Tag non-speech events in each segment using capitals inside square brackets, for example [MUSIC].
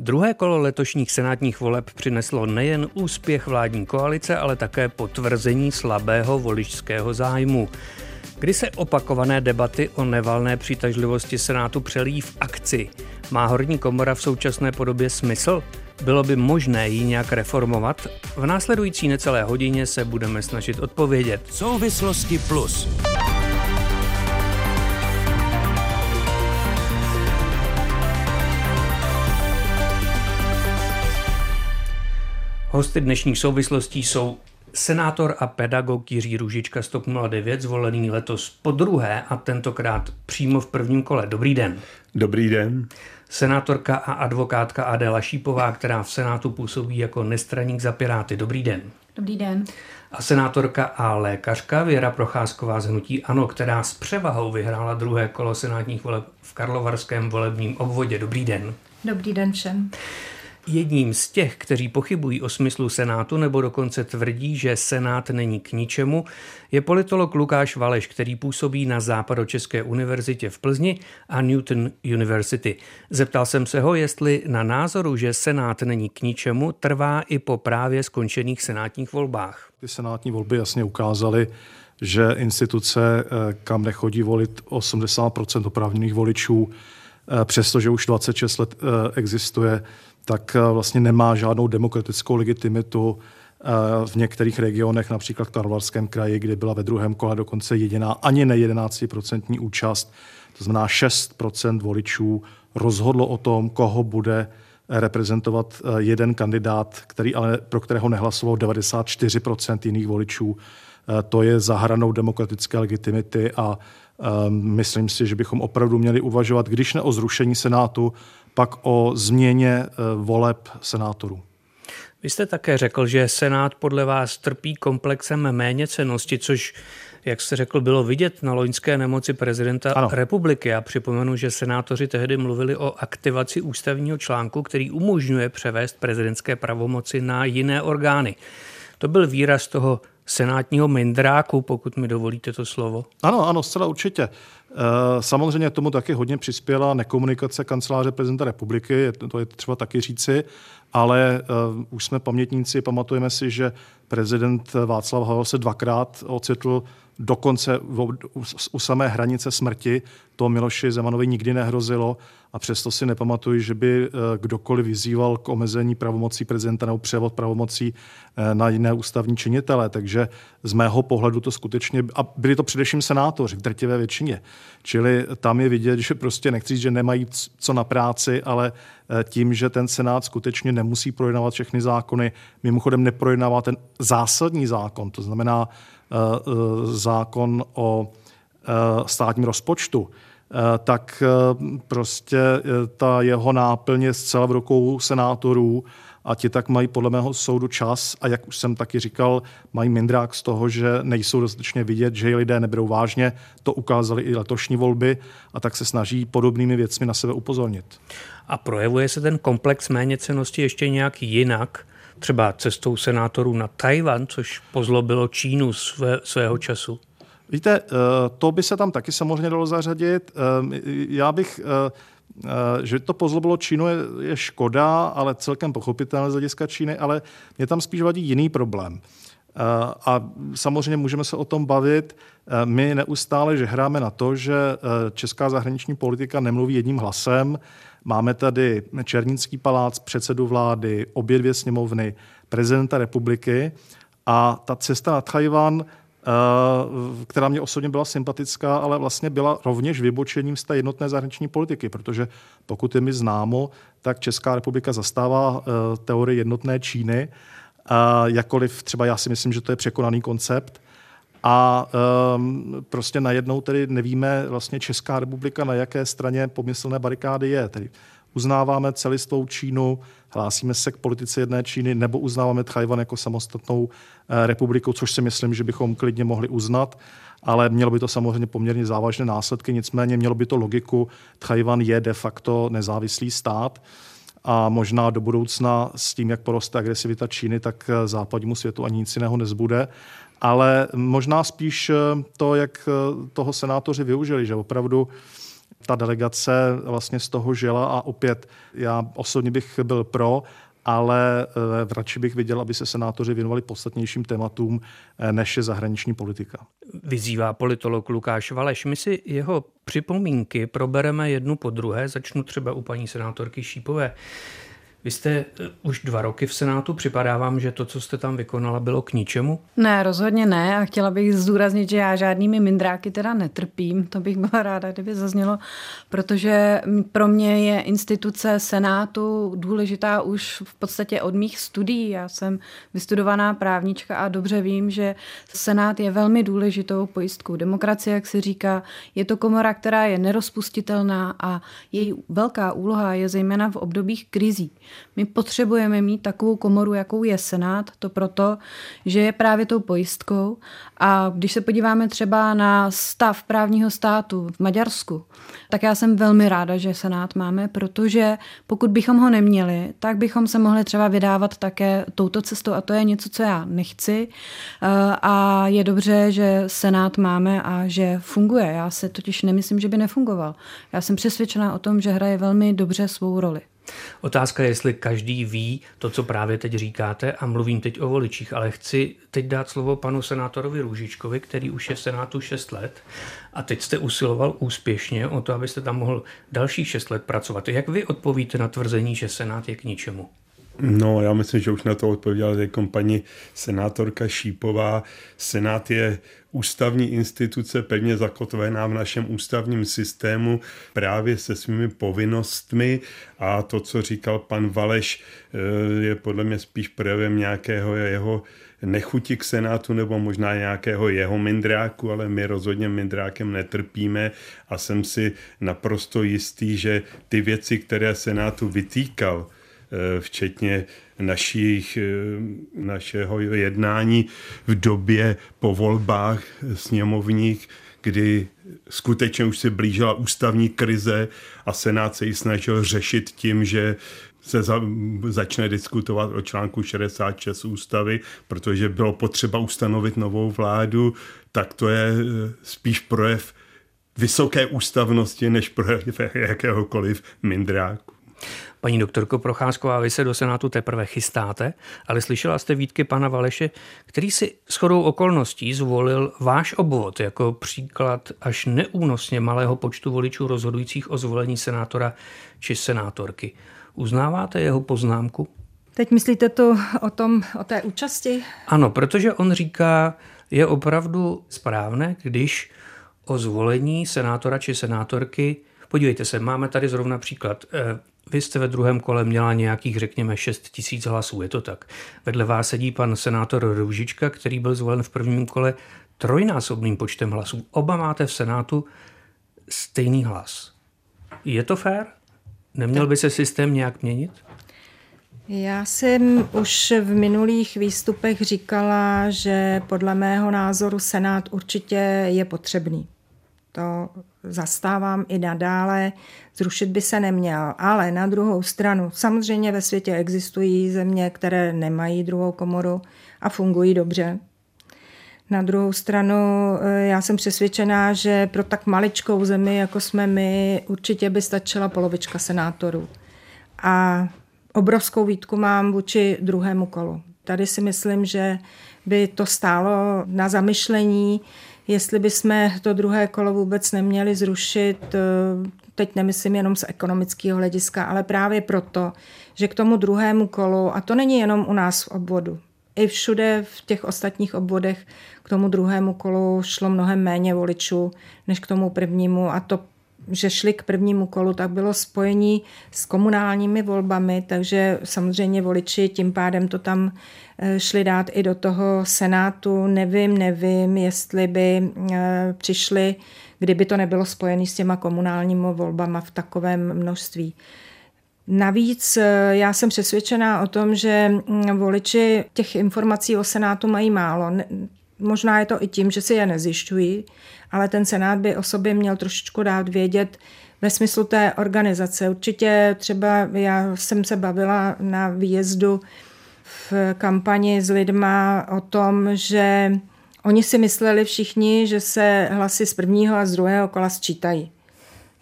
Druhé kolo letošních senátních voleb přineslo nejen úspěch vládní koalice, ale také potvrzení slabého voličského zájmu. Kdy se opakované debaty o nevalné přitažlivosti Senátu přelíjí v akci? Má horní komora v současné podobě smysl? Bylo by možné ji nějak reformovat? V následující necelé hodině se budeme snažit odpovědět. Souvislosti plus. Hosty dnešních souvislostí jsou senátor a pedagog Jiří Růžička z TOP 09, zvolený letos po druhé a tentokrát přímo v prvním kole. Dobrý den. Dobrý den. Senátorka a advokátka Adela Šípová, která v Senátu působí jako nestraník za Piráty. Dobrý den. Dobrý den. A senátorka a lékařka Věra Procházková z Hnutí Ano, která s převahou vyhrála druhé kolo senátních voleb v Karlovarském volebním obvodě. Dobrý den. Dobrý den všem. Jedním z těch, kteří pochybují o smyslu Senátu nebo dokonce tvrdí, že Senát není k ničemu, je politolog Lukáš Valeš, který působí na Západočeské univerzitě v Plzni a Newton University. Zeptal jsem se ho, jestli na názoru, že Senát není k ničemu, trvá i po právě skončených senátních volbách. Ty senátní volby jasně ukázaly, že instituce, eh, kam nechodí volit 80 oprávněných voličů, eh, přestože už 26 let eh, existuje, tak eh, vlastně nemá žádnou demokratickou legitimitu eh, v některých regionech, například v Karlovarském kraji, kde byla ve druhém kole dokonce jediná ani ne 11% účast, to znamená 6% voličů rozhodlo o tom, koho bude reprezentovat eh, jeden kandidát, který ale pro kterého nehlasovalo 94% jiných voličů. To je zahranou demokratické legitimity a myslím si, že bychom opravdu měli uvažovat, když ne o zrušení Senátu, pak o změně eh, voleb senátorů. Vy jste také řekl, že Senát podle vás trpí komplexem méněcenosti, což, jak jste řekl, bylo vidět na loňské nemoci prezidenta ano. republiky. Já připomenu, že senátoři tehdy mluvili o aktivaci ústavního článku, který umožňuje převést prezidentské pravomoci na jiné orgány. To byl výraz toho senátního mindráku, pokud mi dovolíte to slovo. Ano, ano, zcela určitě. Eh, samozřejmě tomu taky hodně přispěla nekomunikace kanceláře prezidenta republiky, to je třeba taky říci, ale uh, už jsme pamětníci, pamatujeme si, že prezident Václav Havel se dvakrát ocitl dokonce u samé hranice smrti. To Miloši Zemanovi nikdy nehrozilo a přesto si nepamatuji, že by eh, kdokoliv vyzýval k omezení pravomocí prezidenta nebo převod pravomocí eh, na jiné ústavní činitele. Takže z mého pohledu to skutečně, a byli to především senátoři v drtivé většině. Čili tam je vidět, že prostě nechci že nemají co na práci, ale eh, tím, že ten senát skutečně nemusí projednávat všechny zákony, mimochodem neprojednává ten zásadní zákon, to znamená zákon o státním rozpočtu, Eh, tak eh, prostě eh, ta jeho náplň je zcela v rukou senátorů a ti tak mají podle mého soudu čas a jak už jsem taky říkal, mají mindrák z toho, že nejsou dostatečně vidět, že lidé neberou vážně. To ukázali i letošní volby a tak se snaží podobnými věcmi na sebe upozornit. A projevuje se ten komplex méněcenosti ještě nějak jinak? Třeba cestou senátorů na Tajvan, což pozlobilo Čínu své, svého času? Víte, eh, to by se tam taky samozřejmě dalo zařadit. Eh, já bych, eh, že to pozlobilo Čínu je, je škoda, ale celkem pochopitelné z hlediska Číny, ale mě tam spíš vadí jiný problém. A samozřejmě můžeme se o tom bavit. My neustále že hráme na to, že česká zahraniční politika nemluví jedním hlasem. Máme tady Černický palác, předsedu vlády, obě dvě sněmovny, prezidenta republiky a ta cesta na Tajvan Eh, která mě osobně byla sympatická, ale vlastně byla rovněž vybočením z té jednotné zahraniční politiky, protože pokud je mi známo, tak Česká republika zastává eh, teorii jednotné Číny, jakkoliv třeba já si myslím, že to je překonaný koncept, a um, prostě najednou tedy nevíme vlastně Česká republika, na jaké straně pomyslné barikády je. Tedy uznáváme celistvou Čínu, hlásíme se k politice jedné Číny, nebo uznáváme Tchajvan jako samostatnou eh, republiku, což si myslím, že bychom klidně mohli uznat ale mělo by to samozřejmě poměrně závažné následky, nicméně mělo by to logiku. Tchajvan je de facto nezávislý stát a možná do budoucna s tím, jak poroste agresivita Číny, tak eh, západnímu světu ani nic jiného nezbude. Ale možná spíš eh, to, jak toho senátoři využili, že opravdu ta delegace vlastně z toho žila a opět já osobně bych byl pro, ale eh, radši bych viděl, aby se senátoři věnovali podstatnějším tématům, eh, než je zahraniční politika. Vyzývá politolog Lukáš Valeš. My si jeho připomínky probereme jednu po druhé. Začnu třeba u paní senátorky Šípové. Vy jste eh, už dva roky v Senátu. Připadá vám, že to, co jste tam vykonala, bylo k ničemu? Ne, rozhodně ne. A chtěla bych zdůraznit, že já žádnými mindráky teda netrpím. To bych byla ráda, kdyby zaznělo, protože pro mě je instituce Senátu důležitá už v podstatě od mých studií. Já jsem vystudovaná právnička a dobře vím, že Senát je velmi důležitou pojistkou demokracie, jak se říká. Je to komora, která je nerozpustitelná a její velká úloha je zejména v obdobích krizí. My potřebujeme mít takovou komoru, jakou je Senát, to proto, že je právě tou pojistkou. A když se podíváme třeba na stav právního státu v Maďarsku, tak já jsem velmi ráda, že Senát máme, protože pokud bychom ho neměli, tak bychom se mohli třeba vydávat také touto cestou a to je něco, co já nechci. Eh, a je dobře, že Senát máme a že funguje. Já se totiž nemyslím, že by nefungoval. Já jsem přesvědčená o tom, že hraje velmi dobře svou roli. Otázka je, jestli každý ví to, co právě teď říkáte a mluvím teď o voličích, ale chci teď dát slovo panu senátorovi Růžičkovi, který už je v Senátu 6 let a teď jste usiloval úspěšně o to, abyste tam mohl další 6 let pracovat. Jak vy odpovíte na tvrzení, že Senát je k ničemu? No, já myslím, že už na to odpověděla paní senátorka Šípová. Senát je ústavní instituce pevně zakotvená v našem ústavním systému právě se svými povinnostmi. A to, co říkal pan Valeš, eh, je podle mě spíš projevem nějakého jeho nechuti k Senátu nebo možná nějakého jeho mindráku, ale my rozhodně mindrákem netrpíme. A jsem si naprosto jistý, že ty věci, které Senátu vytýkal, včetně našich, eh, našeho jednání v době po volbách sněmovních, kdy skutečně už se blížila ústavní krize a Senát se ji snažil řešit tím, že se za, začne diskutovat o článku 66 ústavy, protože bylo potřeba ustanovit novou vládu, tak to je eh, spíš projev vysoké ústavnosti, než projev jakéhokoliv mindráku. Paní doktorko Procházková, vy se do Senátu teprve chystáte, ale slyšela jste výtky pana Valeše, který si shodou okolností zvolil váš obvod jako příklad až neúnosně malého počtu voličů rozhodujících o zvolení senátora či senátorky. Uznáváte jeho poznámku? Teď myslíte to o, tom, o té účasti? Ano, protože on říká, je opravdu správné, když o zvolení senátora či senátorky Podívejte se, máme tady zrovna příklad. Vy jste ve druhém kole měla nějakých, řekněme, 6 tisíc hlasů, je to tak. Vedle vás sedí pan senátor Růžička, který byl zvolen v prvním kole trojnásobným počtem hlasů. Oba máte v Senátu stejný hlas. Je to fér? Neměl by se systém nějak měnit? Já jsem už v minulých výstupech říkala, že podle mého názoru Senát určitě je potřebný. To zastávám i nadále, zrušit by se neměl. Ale na druhou stranu, samozřejmě ve světě existují země, které nemají druhou komoru a fungují dobře. Na druhou stranu, eh, já jsem přesvědčená, že pro tak maličkou zemi, jako jsme my, určitě by stačila polovička senátorů. A obrovskou výtku mám vůči druhému kolu. Tady si myslím, že by to stálo na zamyšlení, jestli bychom to druhé kolo vůbec neměli zrušit, eh, teď nemyslím jenom z ekonomického hlediska, ale právě proto, že k tomu druhému kolu, a to není jenom u nás v obvodu, i všude v těch ostatních obvodech k tomu druhému kolu šlo mnohem méně voličů než k tomu prvnímu. A to že šli k prvnímu kolu, tak bylo spojení s komunálními volbami, takže samozřejmě voliči tím pádem to tam šli dát i do toho senátu. Nevím, nevím, jestli by eh, přišli, kdyby to nebylo spojené s těma komunálními volbama v takovém množství. Navíc eh, já jsem přesvědčená o tom, že mm, voliči těch informací o Senátu mají málo. Možná je to i tím, že si je nezjišťují, ale ten Senát by o sobě měl trošičku dát vědět ve smyslu té organizace. Určitě třeba já jsem se bavila na výjezdu v kampani s lidma o tom, že oni si mysleli všichni, že se hlasy z prvního a z druhého kola sčítají.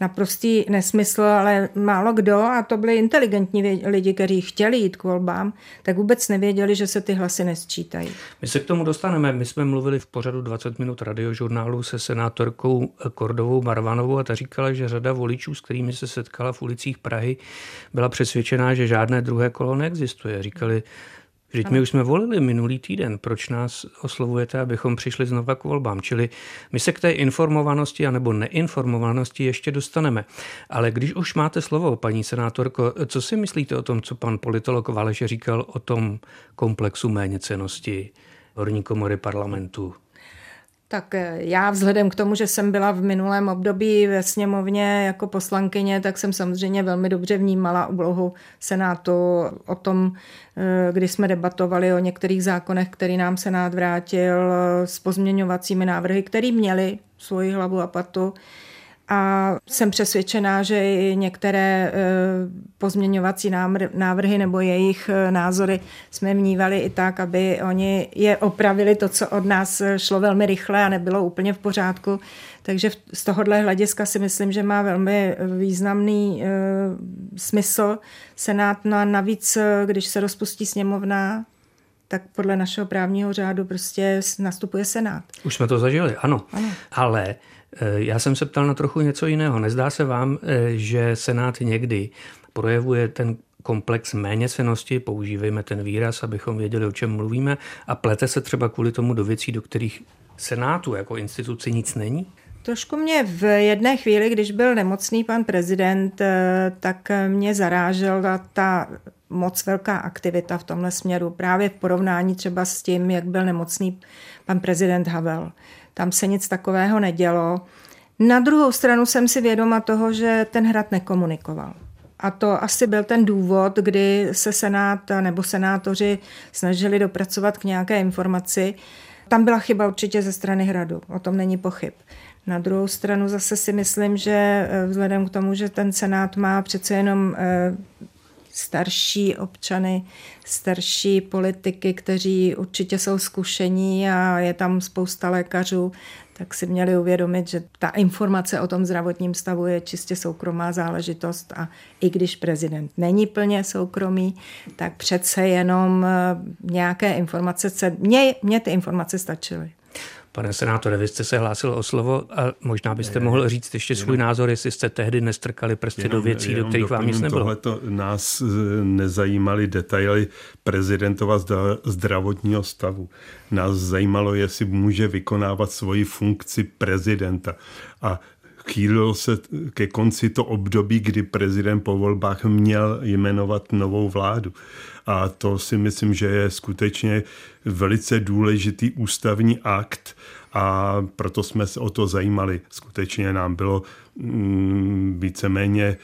naprostý nesmysl, ale málo kdo, a to byli inteligentní lidi, kteří chtěli jít k volbám, tak vůbec nevěděli, že se ty hlasy nesčítají. My se k tomu dostaneme. My jsme mluvili v pořadu 20 minut radiožurnálu se senátorkou Kordovou Marvanovou a ta říkala, že řada voličů, s kterými se setkala v ulicích Prahy, byla přesvědčená, že žádné druhé kolo neexistuje. Říkali, Vždyť my už jsme volili minulý týden, proč nás oslovujete, abychom přišli znova k volbám. Čili my se k té informovanosti anebo neinformovanosti ještě dostaneme. Ale když už máte slovo, paní senátorko, co si myslíte o tom, co pan politolog Valeš říkal o tom komplexu méněcenosti horní komory parlamentu? Tak eh, já vzhledem k tomu, že jsem byla v minulém období ve sněmovně jako poslankyně, tak jsem samozřejmě velmi dobře vnímala úlohu Senátu o tom, eh, kdy jsme debatovali o některých zákonech, který nám Senát vrátil eh, s pozměňovacími návrhy, které měly svoji hlavu a patu a jsem přesvědčená, že i některé e, pozměňovací návrhy nebo jejich e, názory jsme vnívali i tak, aby oni je opravili to, co od nás šlo velmi rychle a nebylo úplně v pořádku. Takže z tohohle hlediska si myslím, že má velmi významný e, smysl Senát. No a navíc, když se rozpustí sněmovna, tak podle našeho právního řádu prostě nastupuje Senát. Už jsme to zažili, ano. ano. Ale já jsem se ptal na trochu něco jiného. Nezdá se vám, eh, že Senát někdy projevuje ten komplex méněcenosti, používejme ten výraz, abychom věděli, o čem mluvíme, a plete se třeba kvůli tomu do věcí, do kterých Senátu jako instituci nic není? Trošku mě v jedné chvíli, když byl nemocný pan prezident, eh, tak mě zarážela ta moc velká aktivita v tomhle směru, právě v porovnání třeba s tím, jak byl nemocný pan prezident Havel. Tam se nic takového nedělo. Na druhou stranu jsem si vědoma toho, že ten hrad nekomunikoval. A to asi byl ten důvod, kdy se senát nebo senátoři snažili dopracovat k nějaké informaci. Tam byla chyba určitě ze strany hradu, o tom není pochyb. Na druhou stranu zase si myslím, že eh, vzhledem k tomu, že ten senát má přece jenom eh, starší občany, starší politiky, kteří určitě jsou zkušení a je tam spousta lékařů, tak si měli uvědomit, že ta informace o tom zdravotním stavu je čistě soukromá záležitost a i když prezident není plně soukromý, tak přece jenom eh, nějaké informace, mně, mně ty informace stačily. Pane senátore, vy jste se hlásil o slovo a možná byste ne, mohl říct ještě jenom, svůj názor, jestli jste tehdy nestrkali prsty jenom, do věcí, do kterých vám nic nebylo. Tohleto nás eh, nezajímaly detaily prezidentova zdravotního stavu. Nás zajímalo, jestli může vykonávat svoji funkci prezidenta. A chýlilo se ke konci to období, kdy prezident po volbách měl jmenovat novou vládu. A to si myslím, že je skutečně velice důležitý ústavní akt a proto jsme se o to zajímali. Skutečně nám bylo mm, víceméně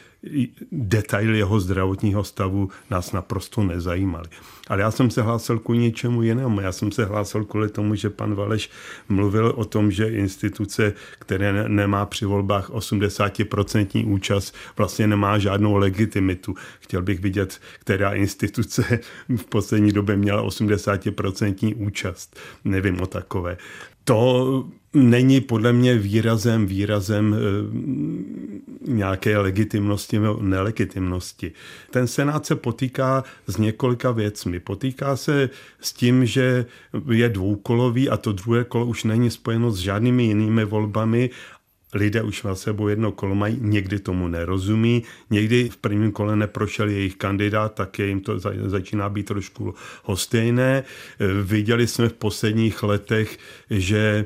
detaily jeho zdravotního stavu nás naprosto nezajímaly. Ale já jsem se hlásil ku něčemu jinému. Já jsem se hlásil kvůli tomu, že pan Valeš mluvil o tom, že instituce, které nemá při volbách 80% účast, vlastně nemá žádnou legitimitu. Chtěl bych vidět, která instituce [LAUGHS] v poslední době měla 80% účast. Nevím o takové. To není podle mě výrazem, výrazem e, nějaké legitimnosti nebo nelegitimnosti. Ten senát se potýká s několika věcmi. Potýká se s tím, že je dvoukolový a to druhé kolo už není spojeno s žádnými jinými volbami lidé už na sebou jedno kolo mají, někdy tomu nerozumí, někdy v prvním kole neprošel jejich kandidát, tak je jim to začíná být trošku hostejné. Viděli jsme v posledních letech, že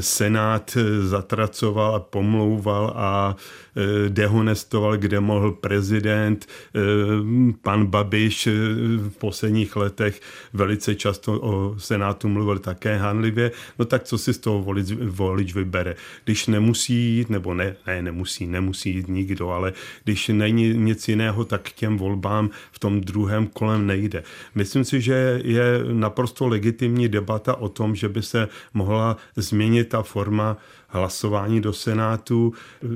Senát zatracoval a pomlouval a Eh, dehonestoval, kde mohl prezident. Eh, pan Babiš eh, v posledních letech velice často o Senátu mluvil také hanlivě. No tak co si z toho volič, volič vybere? Když nemusí jít, nebo ne, ne, nemusí, nemusí jít nikdo, ale když není nic jiného, tak k těm volbám v tom druhém kolem nejde. Myslím si, že je naprosto legitimní debata o tom, že by se mohla změnit ta forma hlasování do Senátu.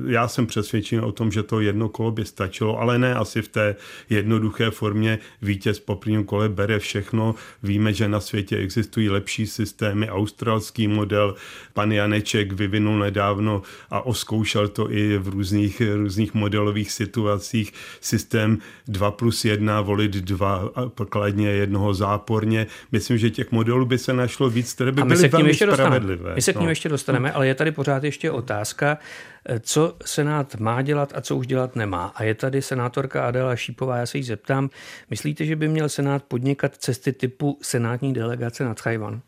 Já jsem přesvědčen o tom, že to jedno kolo by stačilo, ale ne asi v té jednoduché formě. Vítěz po prvním kole bere všechno. Víme, že na světě existují lepší systémy. Australský model pan Janeček vyvinul nedávno a oskoušel to i v různých, různých modelových situacích. Systém 2 plus 1, volit dva pokladně, jednoho záporně. Myslím, že těch modelů by se našlo víc, které by byly velmi spravedlivé. My se k ním no. ještě dostaneme, ale je tady pořád ještě otázka, eh, co Senát má dělat a co už dělat nemá. A je tady senátorka Adela Šípová, já se jí zeptám, myslíte, že by měl Senát podnikat cesty typu senátní delegace na Tchajvan?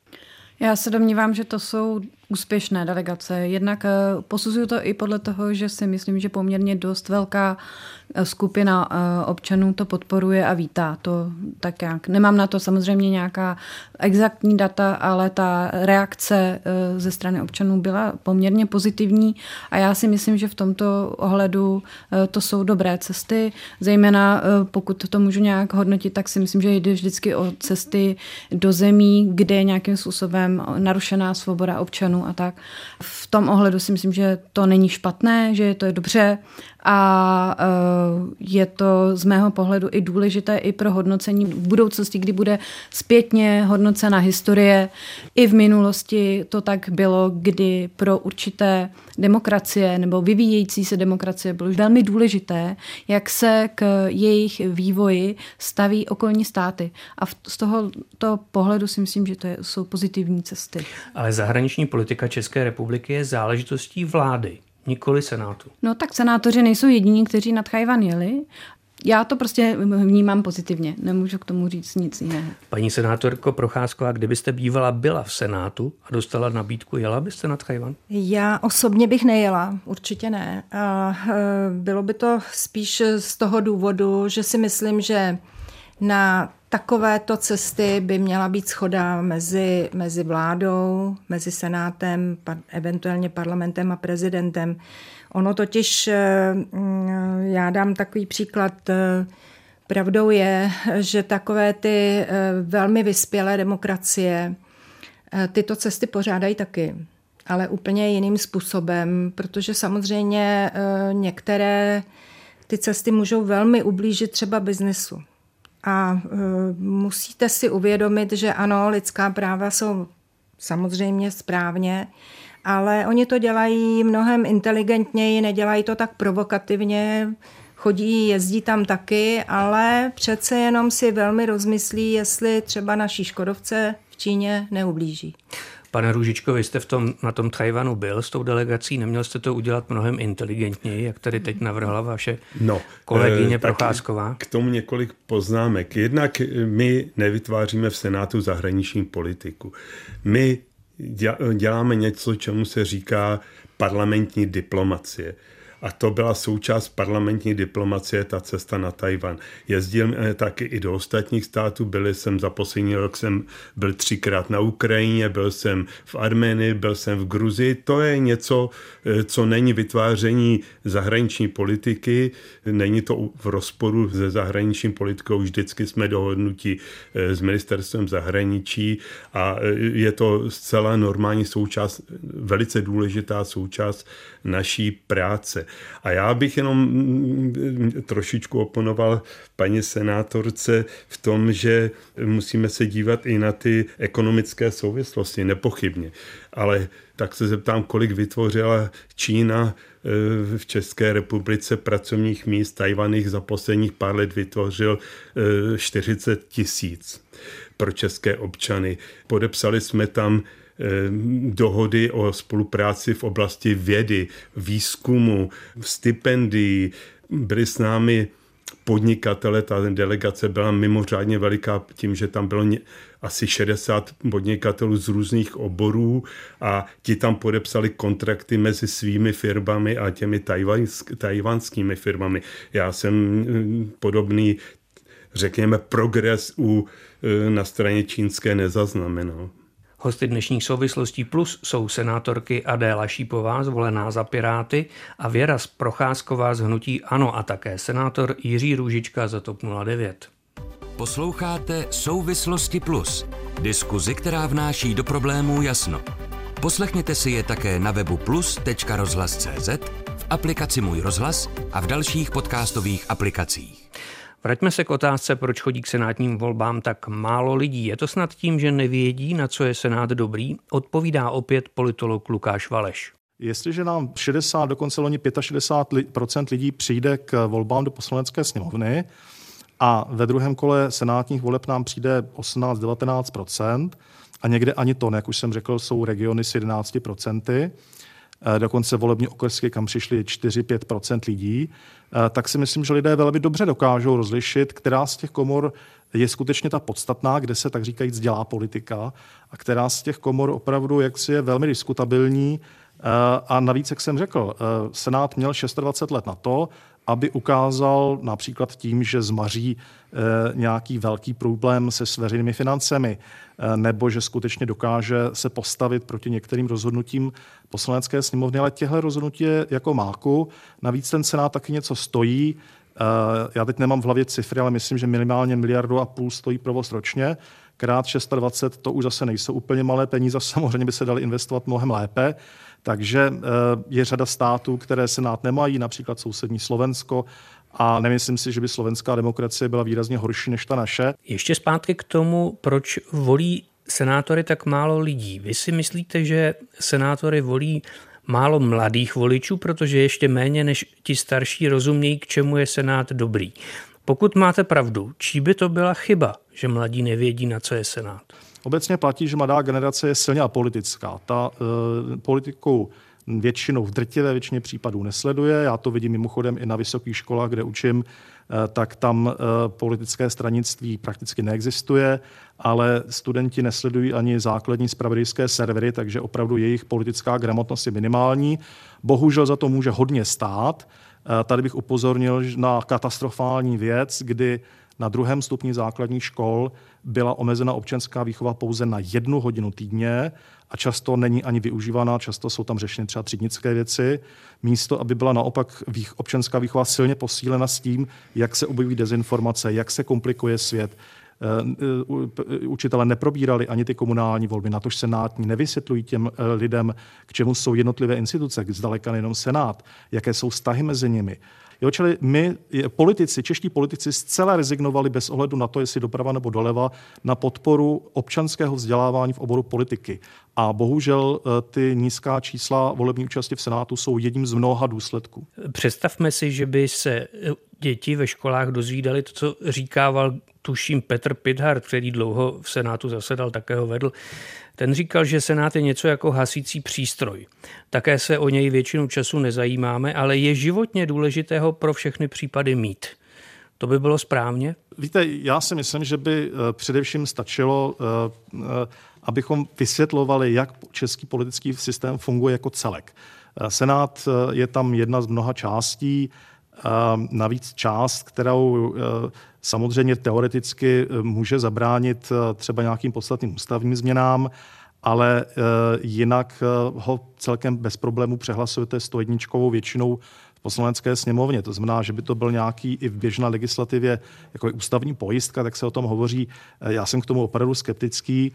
Já se domnívám, že to jsou úspěšné delegace. Jednak eh, posuzuju to i podle toho, že si myslím, že poměrně dost velká eh, skupina eh, občanů to podporuje a vítá to tak jak. Nemám na to samozřejmě nějaká exaktní data, ale ta reakce ze strany občanů byla poměrně pozitivní a já si myslím, že v tomto ohledu to jsou dobré cesty, zejména pokud to můžu nějak hodnotit, tak si myslím, že jde vždycky o cesty do zemí, kde je nějakým způsobem narušená svoboda občanů a tak. V tom ohledu si myslím, že to není špatné, že to je dobře a eh, je to z mého pohledu i důležité i pro hodnocení v budoucnosti, kdy bude zpětně hodnocena historie. I v minulosti to tak bylo, kdy pro určité demokracie nebo vyvíjející se demokracie bylo velmi důležité, jak se k jejich vývoji staví okolní státy. A z tohoto pohledu si myslím, že to jsou pozitivní cesty. Ale zahraniční politika České republiky je záležitostí vlády nikoli Senátu. No tak senátoři nejsou jediní, kteří nad Chajvan jeli. Já to prostě vnímám pozitivně, nemůžu k tomu říct nic jiného. Paní senátorko Procházková, kdybyste bývala byla v Senátu a dostala nabídku, jela byste nad Chajvan? Já osobně bych nejela, určitě ne. A e, bylo by to spíš z toho důvodu, že si myslím, že na takovéto cesty by měla být schoda mezi, mezi vládou, mezi senátem, par, eventuálně parlamentem a prezidentem. Ono totiž, eh, mm, já dám takový příklad, eh, pravdou je, že takové ty eh, velmi vyspělé demokracie tyto cesty pořádají taky, ale úplně jiným způsobem, protože samozřejmě některé ty cesty můžou velmi ublížit třeba biznesu. A e, musíte si uvědomit, že ano, lidská práva jsou samozřejmě správně, ale oni to dělají mnohem inteligentněji, nedělají to tak provokativně, chodí, jezdí tam taky, ale přece jenom si velmi rozmyslí, jestli třeba naší Škodovce v Číně neublíží. Pane Růžičko, vy jste v tom, na tom Tajvanu byl s tou delegací, neměl jste to udělat mnohem inteligentněji, jak tady teď navrhla vaše no, kolegyně e, Procházková? K tomu několik poznámek. Jednak my nevytváříme v Senátu zahraniční politiku. My děláme něco, čemu se říká parlamentní diplomacie a to byla součást parlamentní diplomacie, ta cesta na Tajvan. Jezdil taky i do ostatních států, byl jsem za poslední rok, jsem byl třikrát na Ukrajině, byl jsem v Armenii, byl jsem v Gruzii. To je něco, eh, co není vytváření zahraniční politiky, není to v rozporu se zahraniční politikou, vždycky jsme dohodnutí eh, s ministerstvem zahraničí a eh, je to zcela normální součást, velice důležitá součást naší práce. A já bych jenom mm, trošičku oponoval paní senátorce v tom, že musíme se dívat i na ty ekonomické souvislosti, nepochybně. Ale tak se zeptám, kolik vytvořila Čína eh, v České republice pracovních míst, Tajvaných za posledních pár let vytvořil 40 eh, tisíc pro české občany. Podepsali jsme tam dohody o spolupráci v oblasti vědy, výzkumu, stipendií. Byli s námi podnikatele, ta delegace byla mimořádně veliká tím, že tam bylo asi 60 podnikatelů z různých oborů a ti tam podepsali kontrakty mezi svými firmami a těmi tajvansk, tajvanskými firmami. Já jsem hm, podobný, řekněme, progres u, eh, na straně čínské nezaznamenal. Hosty dnešních souvislostí plus jsou senátorky Adéla Šípová, zvolená za Piráty, a Věra Procházková z Hnutí Ano a také senátor Jiří Růžička za TOP 09. Posloucháte Souvislosti plus, diskuzi, která vnáší do problémů jasno. Poslechněte si je také na webu plus.rozhlas.cz, v aplikaci Můj rozhlas a v dalších podcastových aplikacích. Vraťme se k otázce, proč chodí k senátním volbám tak málo lidí. Je to snad tím, že nevědí, na co je senát dobrý? Odpovídá opět politolog Lukáš Valeš. Jestliže nám 60, dokonce loni 65 lidí přijde k volbám do poslanecké sněmovny a ve druhém kole senátních voleb nám přijde 18-19% a někde ani to, jak už jsem řekl, jsou regiony s 11 Eh, dokonce volební okresky, kam přišli 4-5% lidí, eh, tak si myslím, že lidé velmi dobře dokážou rozlišit, která z těch komor je skutečně ta podstatná, kde se tak říkajíc dělá politika a která z těch komor opravdu jaksi je velmi diskutabilní. Eh, a navíc, jak jsem řekl, Senát měl 26 let na to, aby ukázal například tím, že zmaří eh, nějaký velký problém se s veřejnými financemi, eh, nebo že skutečně dokáže se postavit proti některým rozhodnutím poslanecké sněmovny, ale těchto rozhodnutí je jako máku. Navíc ten Senát taky něco stojí. Eh, já teď nemám v hlavě cifry, ale myslím, že minimálně miliardu a půl stojí provoz ročně. Krát 620 to už zase nejsou úplně malé peníze, [LAUGHS] samozřejmě by se daly investovat mnohem lépe. Takže eh, je řada států, které senát nemají, například sousední Slovensko, a nemyslím si, že by slovenská demokracie byla výrazně horší než ta naše. Ještě zpátky k tomu, proč volí senátory tak málo lidí. Vy si myslíte, že senátory volí málo mladých voličů, protože ještě méně než ti starší rozumějí, k čemu je senát dobrý. Pokud máte pravdu, čí by to byla chyba, že mladí nevědí, na co je senát? Obecně platí, že mladá generace je silně apolitická. Ta e, politiku většinou v drtivé většině případů nesleduje. Já to vidím mimochodem i na vysokých školách, kde učím, e, tak tam e, politické stranictví prakticky neexistuje, ale studenti nesledují ani základní spravodajské servery, takže opravdu jejich politická gramotnost je minimální. Bohužel za to může hodně stát. Tady bych upozornil na katastrofální věc, kdy na druhém stupni základních škol byla omezena občanská výchova pouze na jednu hodinu týdně a často není ani využívaná, často jsou tam řešeny třeba třídnické věci, místo, aby byla naopak občanská výchova silně posílena s tím, jak se objeví dezinformace, jak se komplikuje svět, eh, učitele neprobírali ani ty komunální volby, na tož senátní, nevysvětlují těm eh, lidem, k čemu jsou jednotlivé instituce, zdaleka nejenom senát, jaké jsou vztahy mezi nimi. Jo, čili my, politici, čeští politici, zcela rezignovali bez ohledu na to, jestli doprava nebo doleva, na podporu občanského vzdělávání v oboru politiky. A bohužel eh, ty nízká čísla volební účasti v Senátu jsou jedním z mnoha důsledků. Představme si, že by se eh, děti ve školách dozvídali to, co říkával tuším Petr Pithard, který dlouho v Senátu zasedal, také ho vedl, ten říkal, že Senát je něco jako hasící přístroj. Také se o něj většinu času nezajímáme, ale je životně důležitého pro všechny případy mít. To by bylo správně? Víte, já si myslím, že by eh, především stačilo, eh, eh, abychom vysvětlovali, jak český politický systém funguje jako celek. Senát je tam jedna z mnoha částí, navíc část, kterou samozřejmě teoreticky může zabránit třeba nějakým podstatným ústavním změnám, ale jinak ho celkem bez problémů přehlasujete stojedničkovou většinou v poslanecké sněmovně. To znamená, že by to byl nějaký i v běžné legislativě jako ústavní pojistka, tak se o tom hovoří. Já jsem k tomu opravdu skeptický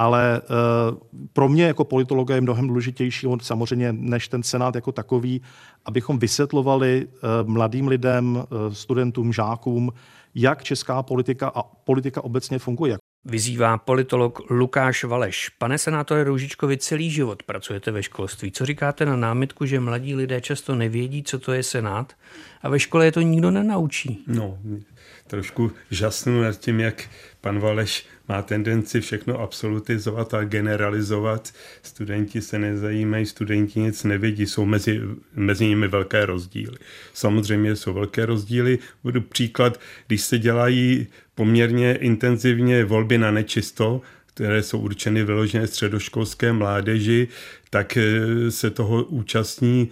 ale uh, pro mě jako politologa je mnohem důležitější samozřejmě než ten senát jako takový, abychom vysvětlovali uh, mladým lidem, uh, studentům, žákům, jak česká politika a politika obecně funguje. Vyzývá politolog Lukáš Valeš. Pane senátore Růžičkovi, celý život pracujete ve školství. Co říkáte na námitku, že mladí lidé často nevědí, co to je senát a ve škole je to nikdo nenaučí? No, trošku žasnu nad tím, jak pan Valeš má tendenci všechno absolutizovat a generalizovat. Studenti se nezajímají, studenti nic nevědí, jsou mezi, mezi nimi velké rozdíly. Samozřejmě jsou velké rozdíly. Budu příklad, když se dělají poměrně intenzivně volby na nečisto, které jsou určeny vyložené středoškolské mládeži, tak eh, se toho účastní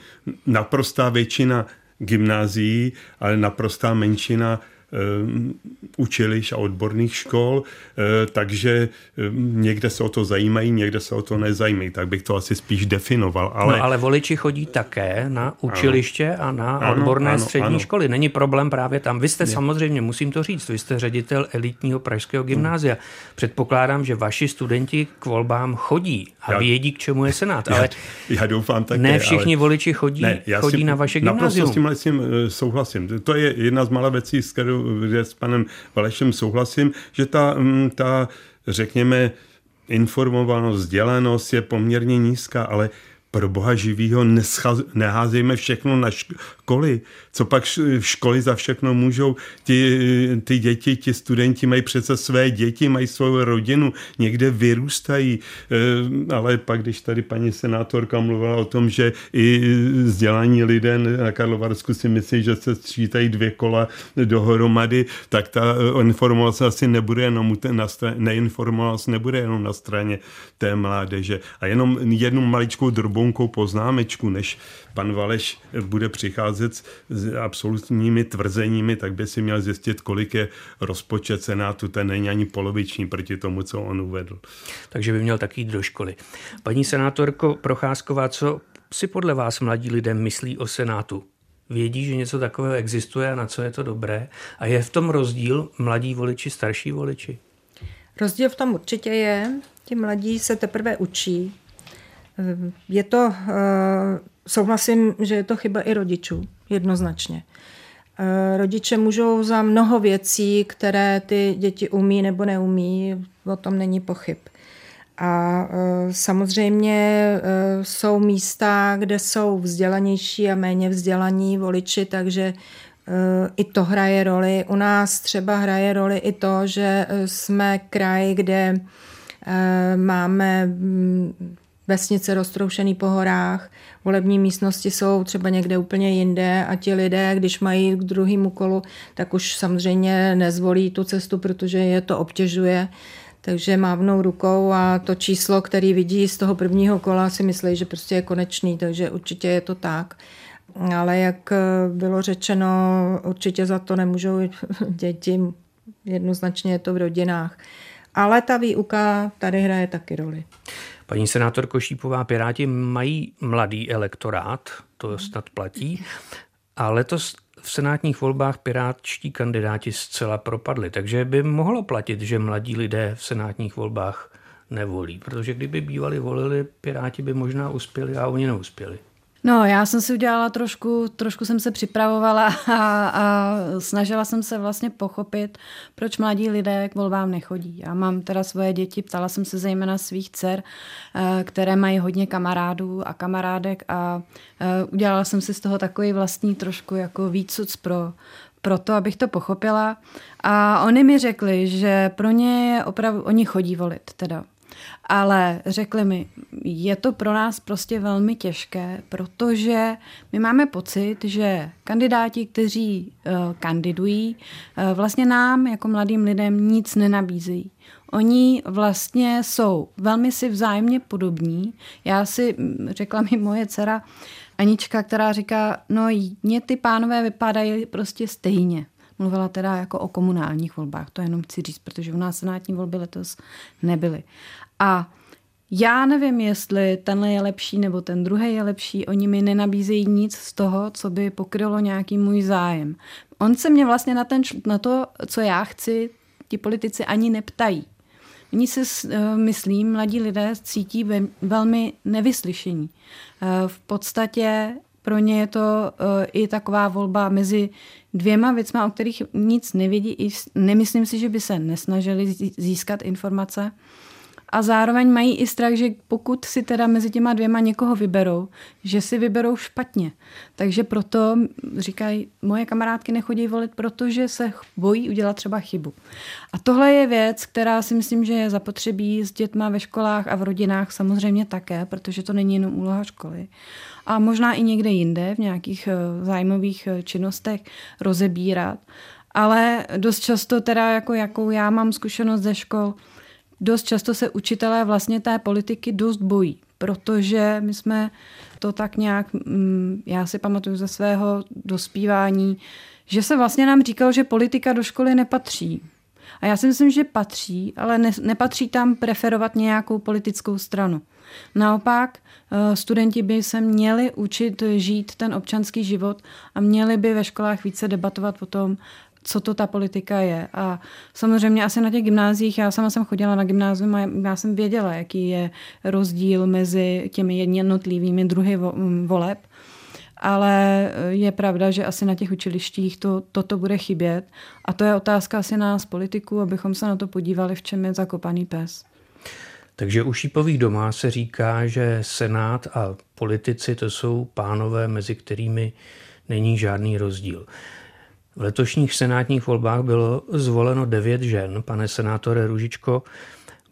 naprostá většina gymnázií, ale naprostá menšina učiliš a odborných škol, takže někde se o to zajímají, někde se o to nezajímají, tak bych to asi spíš definoval. Ale, no, ale voliči chodí také na učiliště ano. a na ano, odborné ano, střední ano. školy. Není problém právě tam. Vy jste ne. samozřejmě, musím to říct, vy jste ředitel elitního pražského gymnázia. Hmm. Předpokládám, že vaši studenti k volbám chodí a já, vědí, k čemu je Senát. [LAUGHS] Ale já, já doufám také. Ne všichni ale... voliči chodí, ne, já chodí si, na vaše gymnázium. Naprosto s tím eh, souhlasím. To je jedna z malé věcí, s kterou s panem Valešem souhlasím, že ta, mm, ta řekněme, informovanost, vzdělanost je poměrně nízká, ale pro boha živýho neházejme všechno na školy. Co pak školy za všechno můžou? Ti, ty děti, ti studenti mají přece své děti, mají svou rodinu, někde vyrůstají. Eh, ale pak, když tady paní senátorka mluvila o tom, že i vzdělaní lidé na Karlovarsku si myslí, že se sčítají dvě kola dohromady, tak ta informovanost asi nebude jenom na straně, neinformovanost nebude jenom na straně té mládeže. A jenom jednu maličkou drobonkou poznámečku, než pan Valeš bude přicházet s absolutními tvrzeními, tak by si měl zjistit, kolik je rozpočet Senátu. Ten není ani poloviční proti tomu, co on uvedl. Takže by měl taky jít do školy. Paní senátorko Procházková, co si podle vás mladí lidé myslí o Senátu? Vědí, že něco takového existuje a na co je to dobré? A je v tom rozdíl mladí voliči, starší voliči? Rozdíl v tom určitě je. Ti mladí se teprve učí. Je to souhlasím, že je to chyba i rodičů, jednoznačně. Eh, rodiče můžou za mnoho věcí, které ty děti umí nebo neumí, o tom není pochyb. A eh, samozřejmě eh, jsou místa, kde jsou vzdělanější a méně vzdělaní voliči, takže i to hraje roli. U nás třeba hraje roli i to, že jsme kraj, kde máme mm, vesnice roztroušený po horách, volební místnosti jsou třeba někde úplně jinde a ti lidé, když mají k druhému kolu, tak už samozřejmě nezvolí tu cestu, protože je to obtěžuje. Takže mávnou rukou a to číslo, který vidí z toho prvního kola, si myslí, že prostě je konečný, takže určitě je to tak. Ale jak bylo řečeno, určitě za to nemůžou [LAUGHS] děti, jednoznačně je to v rodinách. Ale ta výuka tady hraje taky roli. Paní senátor Košípová, Piráti mají mladý elektorát, to snad platí, a letos v senátních volbách pirátští kandidáti zcela propadli, takže by mohlo platit, že mladí lidé v senátních volbách nevolí, protože kdyby bývali volili, Piráti by možná uspěli a oni neuspěli. No, já jsem si udělala trošku, trošku jsem se připravovala a, a snažila jsem se vlastně pochopit, proč mladí lidé k volbám nechodí. Já mám teda svoje děti, ptala jsem se zejména svých dcer, eh, které mají hodně kamarádů a kamarádek a eh, udělala jsem si z toho takový vlastní trošku jako výcuc pro, pro to, abych to pochopila. A oni mi řekli, že pro ně opravdu, oni chodí volit teda ale řekli mi, je to pro nás prostě velmi těžké, protože my máme pocit, že kandidáti, kteří uh, kandidují, uh, vlastně nám jako mladým lidem nic nenabízejí. Oni vlastně jsou velmi si vzájemně podobní. Já si řekla mi moje dcera Anička, která říká, no mě ty pánové vypadají prostě stejně. Mluvila teda jako o komunálních volbách, to jenom chci říct, protože u nás senátní volby letos nebyly. A já nevím, jestli tenhle je lepší nebo ten druhý je lepší. Oni mi nenabízejí nic z toho, co by pokrylo nějaký můj zájem. On se mě vlastně na, ten, na to, co já chci, ti politici ani neptají. Oni se, uh, myslím, mladí lidé cítí ve, velmi nevyslyšení. Uh, v podstatě pro ně je to uh, i taková volba mezi dvěma věcma, o kterých nic nevidí. Nemyslím si, že by se nesnažili získat informace a zároveň mají i strach, že pokud si teda mezi těma dvěma někoho vyberou, že si vyberou špatně. Takže proto říkají, moje kamarádky nechodí volit, protože se bojí udělat třeba chybu. A tohle je věc, která si myslím, že je zapotřebí s dětma ve školách a v rodinách samozřejmě také, protože to není jenom úloha školy. A možná i někde jinde, v nějakých eh, zájmových eh, činnostech rozebírat. Ale dost často teda, jako jakou já mám zkušenost ze škol, dost často se učitelé vlastně té politiky dost bojí, protože my jsme to tak nějak, mm, já si pamatuju ze svého dospívání, že se vlastně nám říkal, že politika do školy nepatří. A já si myslím, že patří, ale ne, nepatří tam preferovat nějakou politickou stranu. Naopak, eh, studenti by se měli učit žít ten občanský život a měli by ve školách více debatovat o tom, co to ta politika je. A samozřejmě asi na těch gymnázích, já sama jsem chodila na gymnázium a já jsem věděla, jaký je rozdíl mezi těmi jednotlivými druhy voleb ale je pravda, že asi na těch učilištích to, toto bude chybět. A to je otázka asi nás, politiků, abychom se na to podívali, v čem je zakopaný pes. Takže u šípových domá se říká, že Senát a politici to jsou pánové, mezi kterými není žádný rozdíl. V letošních senátních volbách bylo zvoleno devět žen, pane senátore Ružičko,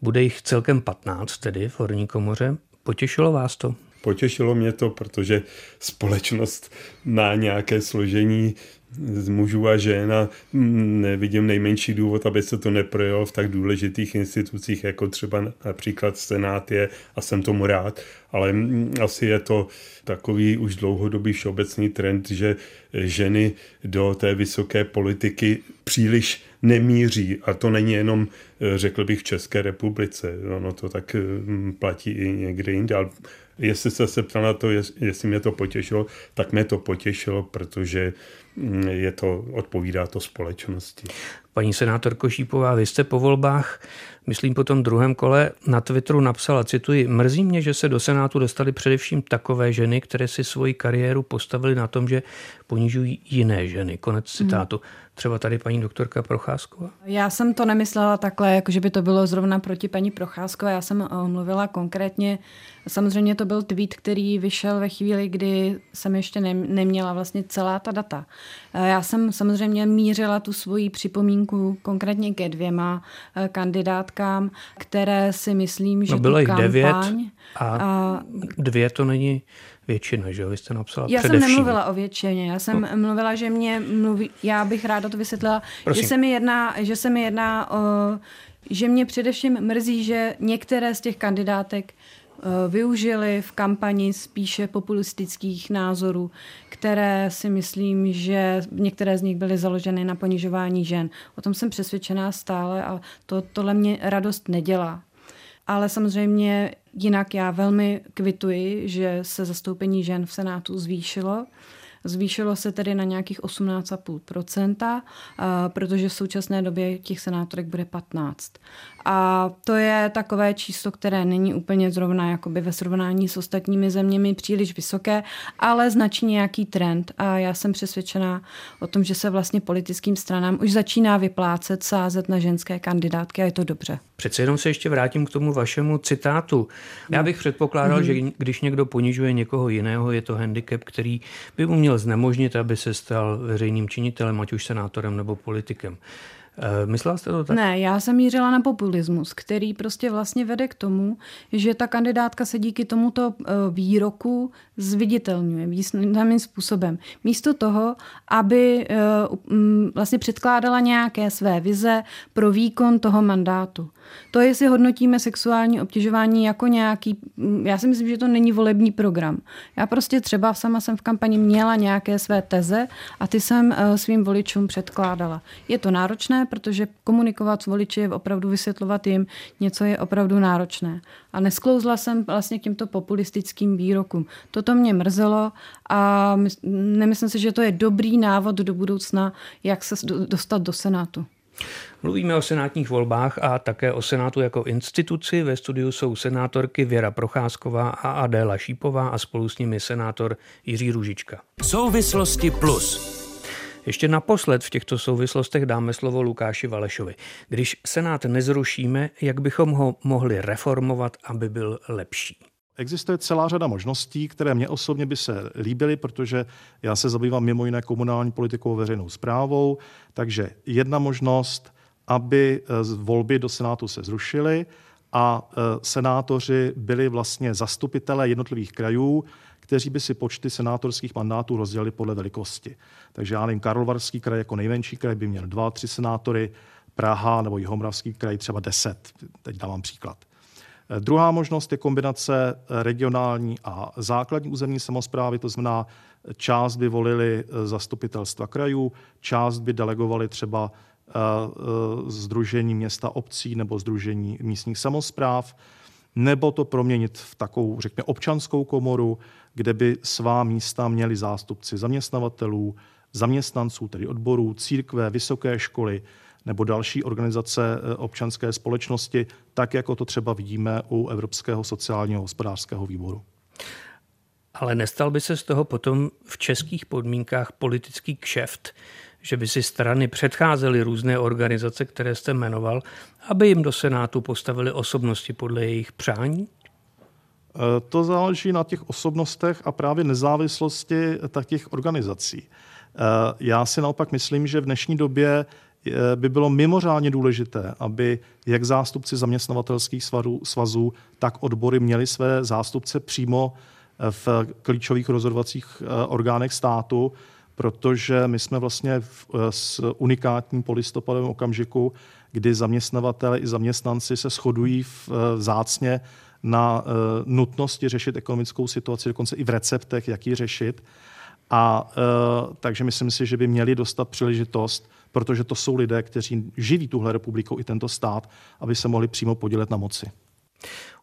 bude jich celkem 15 tedy v horní komoře. Potěšilo vás to? Potěšilo mě to, protože společnost má nějaké složení z mužů a žen a nevidím nejmenší důvod, aby se to neprojelo v tak důležitých institucích, jako třeba například Senát je a jsem tomu rád, ale asi je to takový už dlouhodobý všeobecný trend, že ženy do té vysoké politiky příliš nemíří. A to není jenom, řekl bych, v České republice, ono to tak platí i někde jinde, ale jestli se se ptal na to, jestli mě to potěšilo, tak mě to potěšilo, protože mm, je to, odpovídá to společnosti. Paní senátorko Šípová, vy jste po volbách, myslím po tom druhém kole, na Twitteru napsala, cituji, mrzí mě, že se do Senátu dostali především takové ženy, které si svoji kariéru postavily na tom, že ponižují jiné ženy. Konec citátu. Hmm. Třeba tady paní doktorka Procházková? Já jsem to nemyslela takhle, jako že by to bylo zrovna proti paní Procházkové. Já jsem eh, mluvila konkrétně, samozřejmě to byl tweet, který vyšel ve chvíli, kdy jsem ještě neměla vlastně celá ta data. Eh, já jsem samozřejmě mířila tu svoji připomínku konkrétně ke dvěma eh, kandidátkám, které si myslím, že no, bylo jich devět a, a dvě to není většina, že Vy jste napsala Já především. jsem nemluvila o většině, já jsem no. mluvila, že mě mluví, já bych ráda to vysvětlila, Prosím. že se mi jedná, že se mi jedná o, že mě především mrzí, že některé z těch kandidátek využili v kampani spíše populistických názorů, které si myslím, že některé z nich byly založeny na ponižování žen. O tom jsem přesvědčená stále a to, tohle mě radost nedělá. Ale samozřejmě jinak já velmi kvituji, že se zastoupení žen v Senátu zvýšilo. Zvýšilo se tedy na nějakých 18,5%, protože v současné době těch senátorek bude 15. A to je takové číslo, které není úplně zrovna jakoby ve srovnání s ostatními zeměmi příliš vysoké, ale značí nějaký trend. A já jsem přesvědčená o tom, že se vlastně politickým stranám už začíná vyplácet sázet na ženské kandidátky a je to dobře. Přece jenom se ještě vrátím k tomu vašemu citátu. Já bych předpokládal, mm-hmm. že když někdo ponižuje někoho jiného, je to handicap, který by mu měl znemožnit, aby se stal veřejným činitelem, ať už senátorem nebo politikem. Eh, myslela jste to tak? Ne, já jsem mířila na populismus, který prostě vlastně vede k tomu, že ta kandidátka se díky tomuto eh, výroku zviditelňuje významným způsobem. Místo toho, aby eh, vlastně předkládala nějaké své vize pro výkon toho mandátu. To, jestli hodnotíme sexuální obtěžování jako nějaký, já si myslím, že to není volební program. Já prostě třeba sama jsem v kampani měla nějaké své teze a ty jsem svým voličům předkládala. Je to náročné, protože komunikovat s voliči je opravdu vysvětlovat jim něco je opravdu náročné. A nesklouzla jsem vlastně k těmto populistickým výrokům. Toto mě mrzelo a nemyslím si, že to je dobrý návod do budoucna, jak se dostat do Senátu. Mluvíme o senátních volbách a také o Senátu jako instituci. Ve studiu jsou senátorky Věra Procházková a Adéla Šípová a spolu s nimi senátor Jiří Ružička. Souvislosti plus. Ještě naposled v těchto souvislostech dáme slovo Lukáši Valešovi. Když Senát nezrušíme, jak bychom ho mohli reformovat, aby byl lepší? Existuje celá řada možností, které mě osobně by se líbily, protože já se zabývám mimo jiné komunální politikou a veřejnou zprávou. Takže jedna možnost, aby eh, volby do Senátu se zrušily a eh, senátoři byli vlastně zastupitelé jednotlivých krajů, kteří by si počty senátorských mandátů rozdělili podle velikosti. Takže já nevím, Karlovarský kraj jako nejmenší kraj by měl dva, tři senátory, Praha nebo Jihomoravský kraj třeba deset. Teď dávám příklad. Druhá možnost je kombinace regionální a základní územní samozprávy, to znamená, část by volili zastupitelstva krajů, část by delegovali třeba Združení města obcí nebo Združení místních samozpráv, nebo to proměnit v takovou, řekněme, občanskou komoru, kde by svá místa měli zástupci zaměstnavatelů, zaměstnanců, tedy odborů, církve, vysoké školy nebo další organizace eh, občanské společnosti, tak jako to třeba vidíme u Evropského sociálního hospodářského výboru. Ale nestal by se z toho potom v českých podmínkách politický kšeft, že by si strany předcházely různé organizace, které jste jmenoval, aby jim do Senátu postavili osobnosti podle jejich přání? Eh, to záleží na těch osobnostech a právě nezávislosti těch organizací. Eh, já si naopak myslím, že v dnešní době by bylo mimořádně důležité, aby jak zástupci zaměstnavatelských svazů, tak odbory měli své zástupce přímo v klíčových rozhodovacích orgánech státu, protože my jsme vlastně v, s unikátním polistopadovém okamžiku, kdy zaměstnavatele i zaměstnanci se shodují v, vzácně na uh, nutnosti řešit ekonomickou situaci, dokonce i v receptech, jak ji řešit. A uh, takže myslím si, že by měli dostat příležitost, protože to jsou lidé, kteří živí tuhle republikou i tento stát, aby se mohli přímo podílet na moci.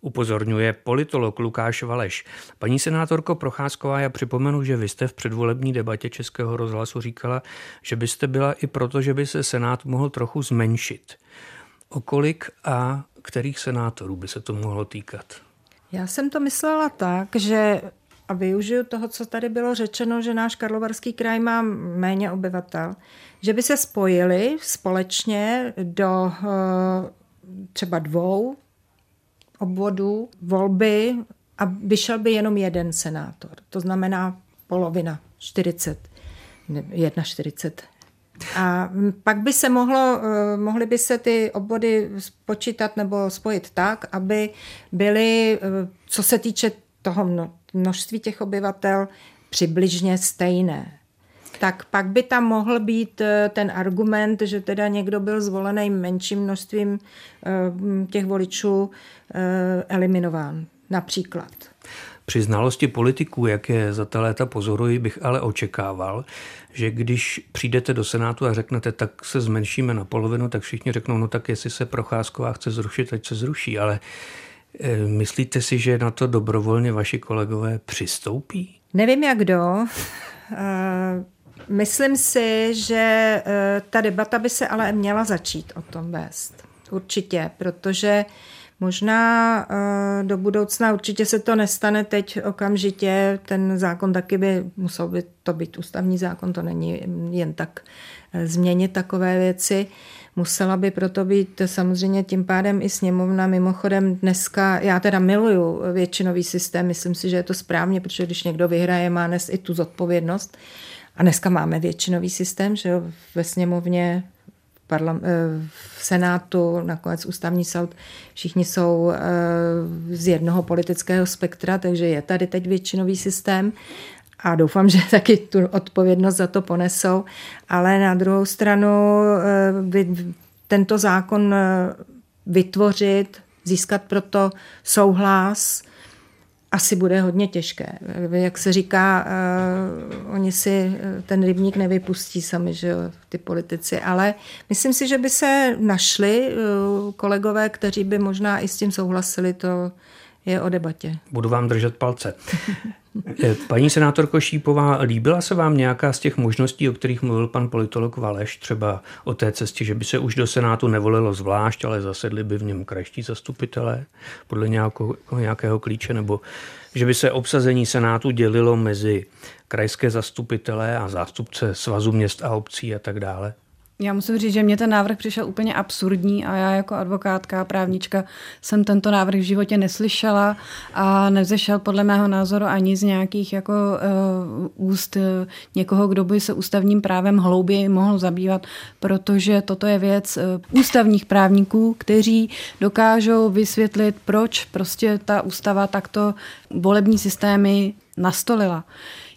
Upozorňuje politolog Lukáš Valeš. Paní senátorko Procházková, já připomenu, že vy jste v předvolební debatě Českého rozhlasu říkala, že byste byla i proto, že by se Senát mohl trochu zmenšit. O kolik a kterých senátorů by se to mohlo týkat? Já jsem to myslela tak, že a využiju toho, co tady bylo řečeno, že náš Karlovarský kraj má méně obyvatel, že by se spojili společně do eh, třeba dvou obvodů volby a vyšel by jenom jeden senátor. To znamená polovina, 40, 41 a pak by se mohlo, eh, mohly by se ty obvody spočítat nebo spojit tak, aby byly, eh, co se týče toho množství těch obyvatel, přibližně stejné. Tak pak by tam mohl být eh, ten argument, že teda někdo byl zvolený menším množstvím těch voličů eliminován. Například. Při znalosti politiků, jak je za ta léta pozoruji, bych ale očekával, že když přijdete do Senátu a řeknete, tak se zmenšíme na polovinu, tak všichni řeknou, no tak jestli se Procházková chce zrušit, ať se zruší. Ale e, myslíte si, že na to dobrovolně vaši kolegové přistoupí? Nevím, jak kdo. Myslím si, že e, ta debata by se ale měla začít o tom vést. Určitě, protože Možná uh, do budoucna určitě se to nestane teď okamžitě. Ten zákon taky by musel by to být ústavní zákon, to není jen tak uh, změnit takové věci. Musela by proto být samozřejmě tím pádem i sněmovna. Mimochodem dneska, já teda miluju většinový systém, myslím si, že je to správně, protože když někdo vyhraje, má nes i tu zodpovědnost. A dneska máme většinový systém, že jo, ve sněmovně parlam, eh, v Senátu, nakonec ústavní soud, všichni jsou eh, z jednoho politického spektra, takže je tady teď většinový systém. A doufám, [LAUGHS] že taky tu odpovědnost za to ponesou, ale na druhou stranu eh, tento zákon vytvořit, získat proto souhlas, asi bude hodně těžké. Jak se říká, uh, oni si eh, ten rybník nevypustí sami, že jo, ty politici, ale myslím si, že by se našli uh, kolegové, kteří by možná i s tím souhlasili, to je o debatě. Budu vám držet palce. Paní senátorko Šípová, líbila se vám nějaká z těch možností, o kterých mluvil pan politolog Valeš, třeba o té cestě, že by se už do Senátu nevolilo zvlášť, ale zasedli by v něm krajští zastupitelé podle nějakého, nějakého klíče, nebo že by se obsazení Senátu dělilo mezi krajské zastupitelé a zástupce svazu měst a obcí a tak dále? Já musím říct, že mě ten návrh přišel úplně absurdní a já jako advokátka právnička jsem tento návrh v životě neslyšela a nevzešel podle mého názoru ani z nějakých jako uh, úst uh, někoho, kdo by se ústavním právem hlouběji mohl zabývat, protože toto je věc uh, ústavních právníků, kteří dokážou vysvětlit, proč prostě ta ústava takto volební systémy nastolila.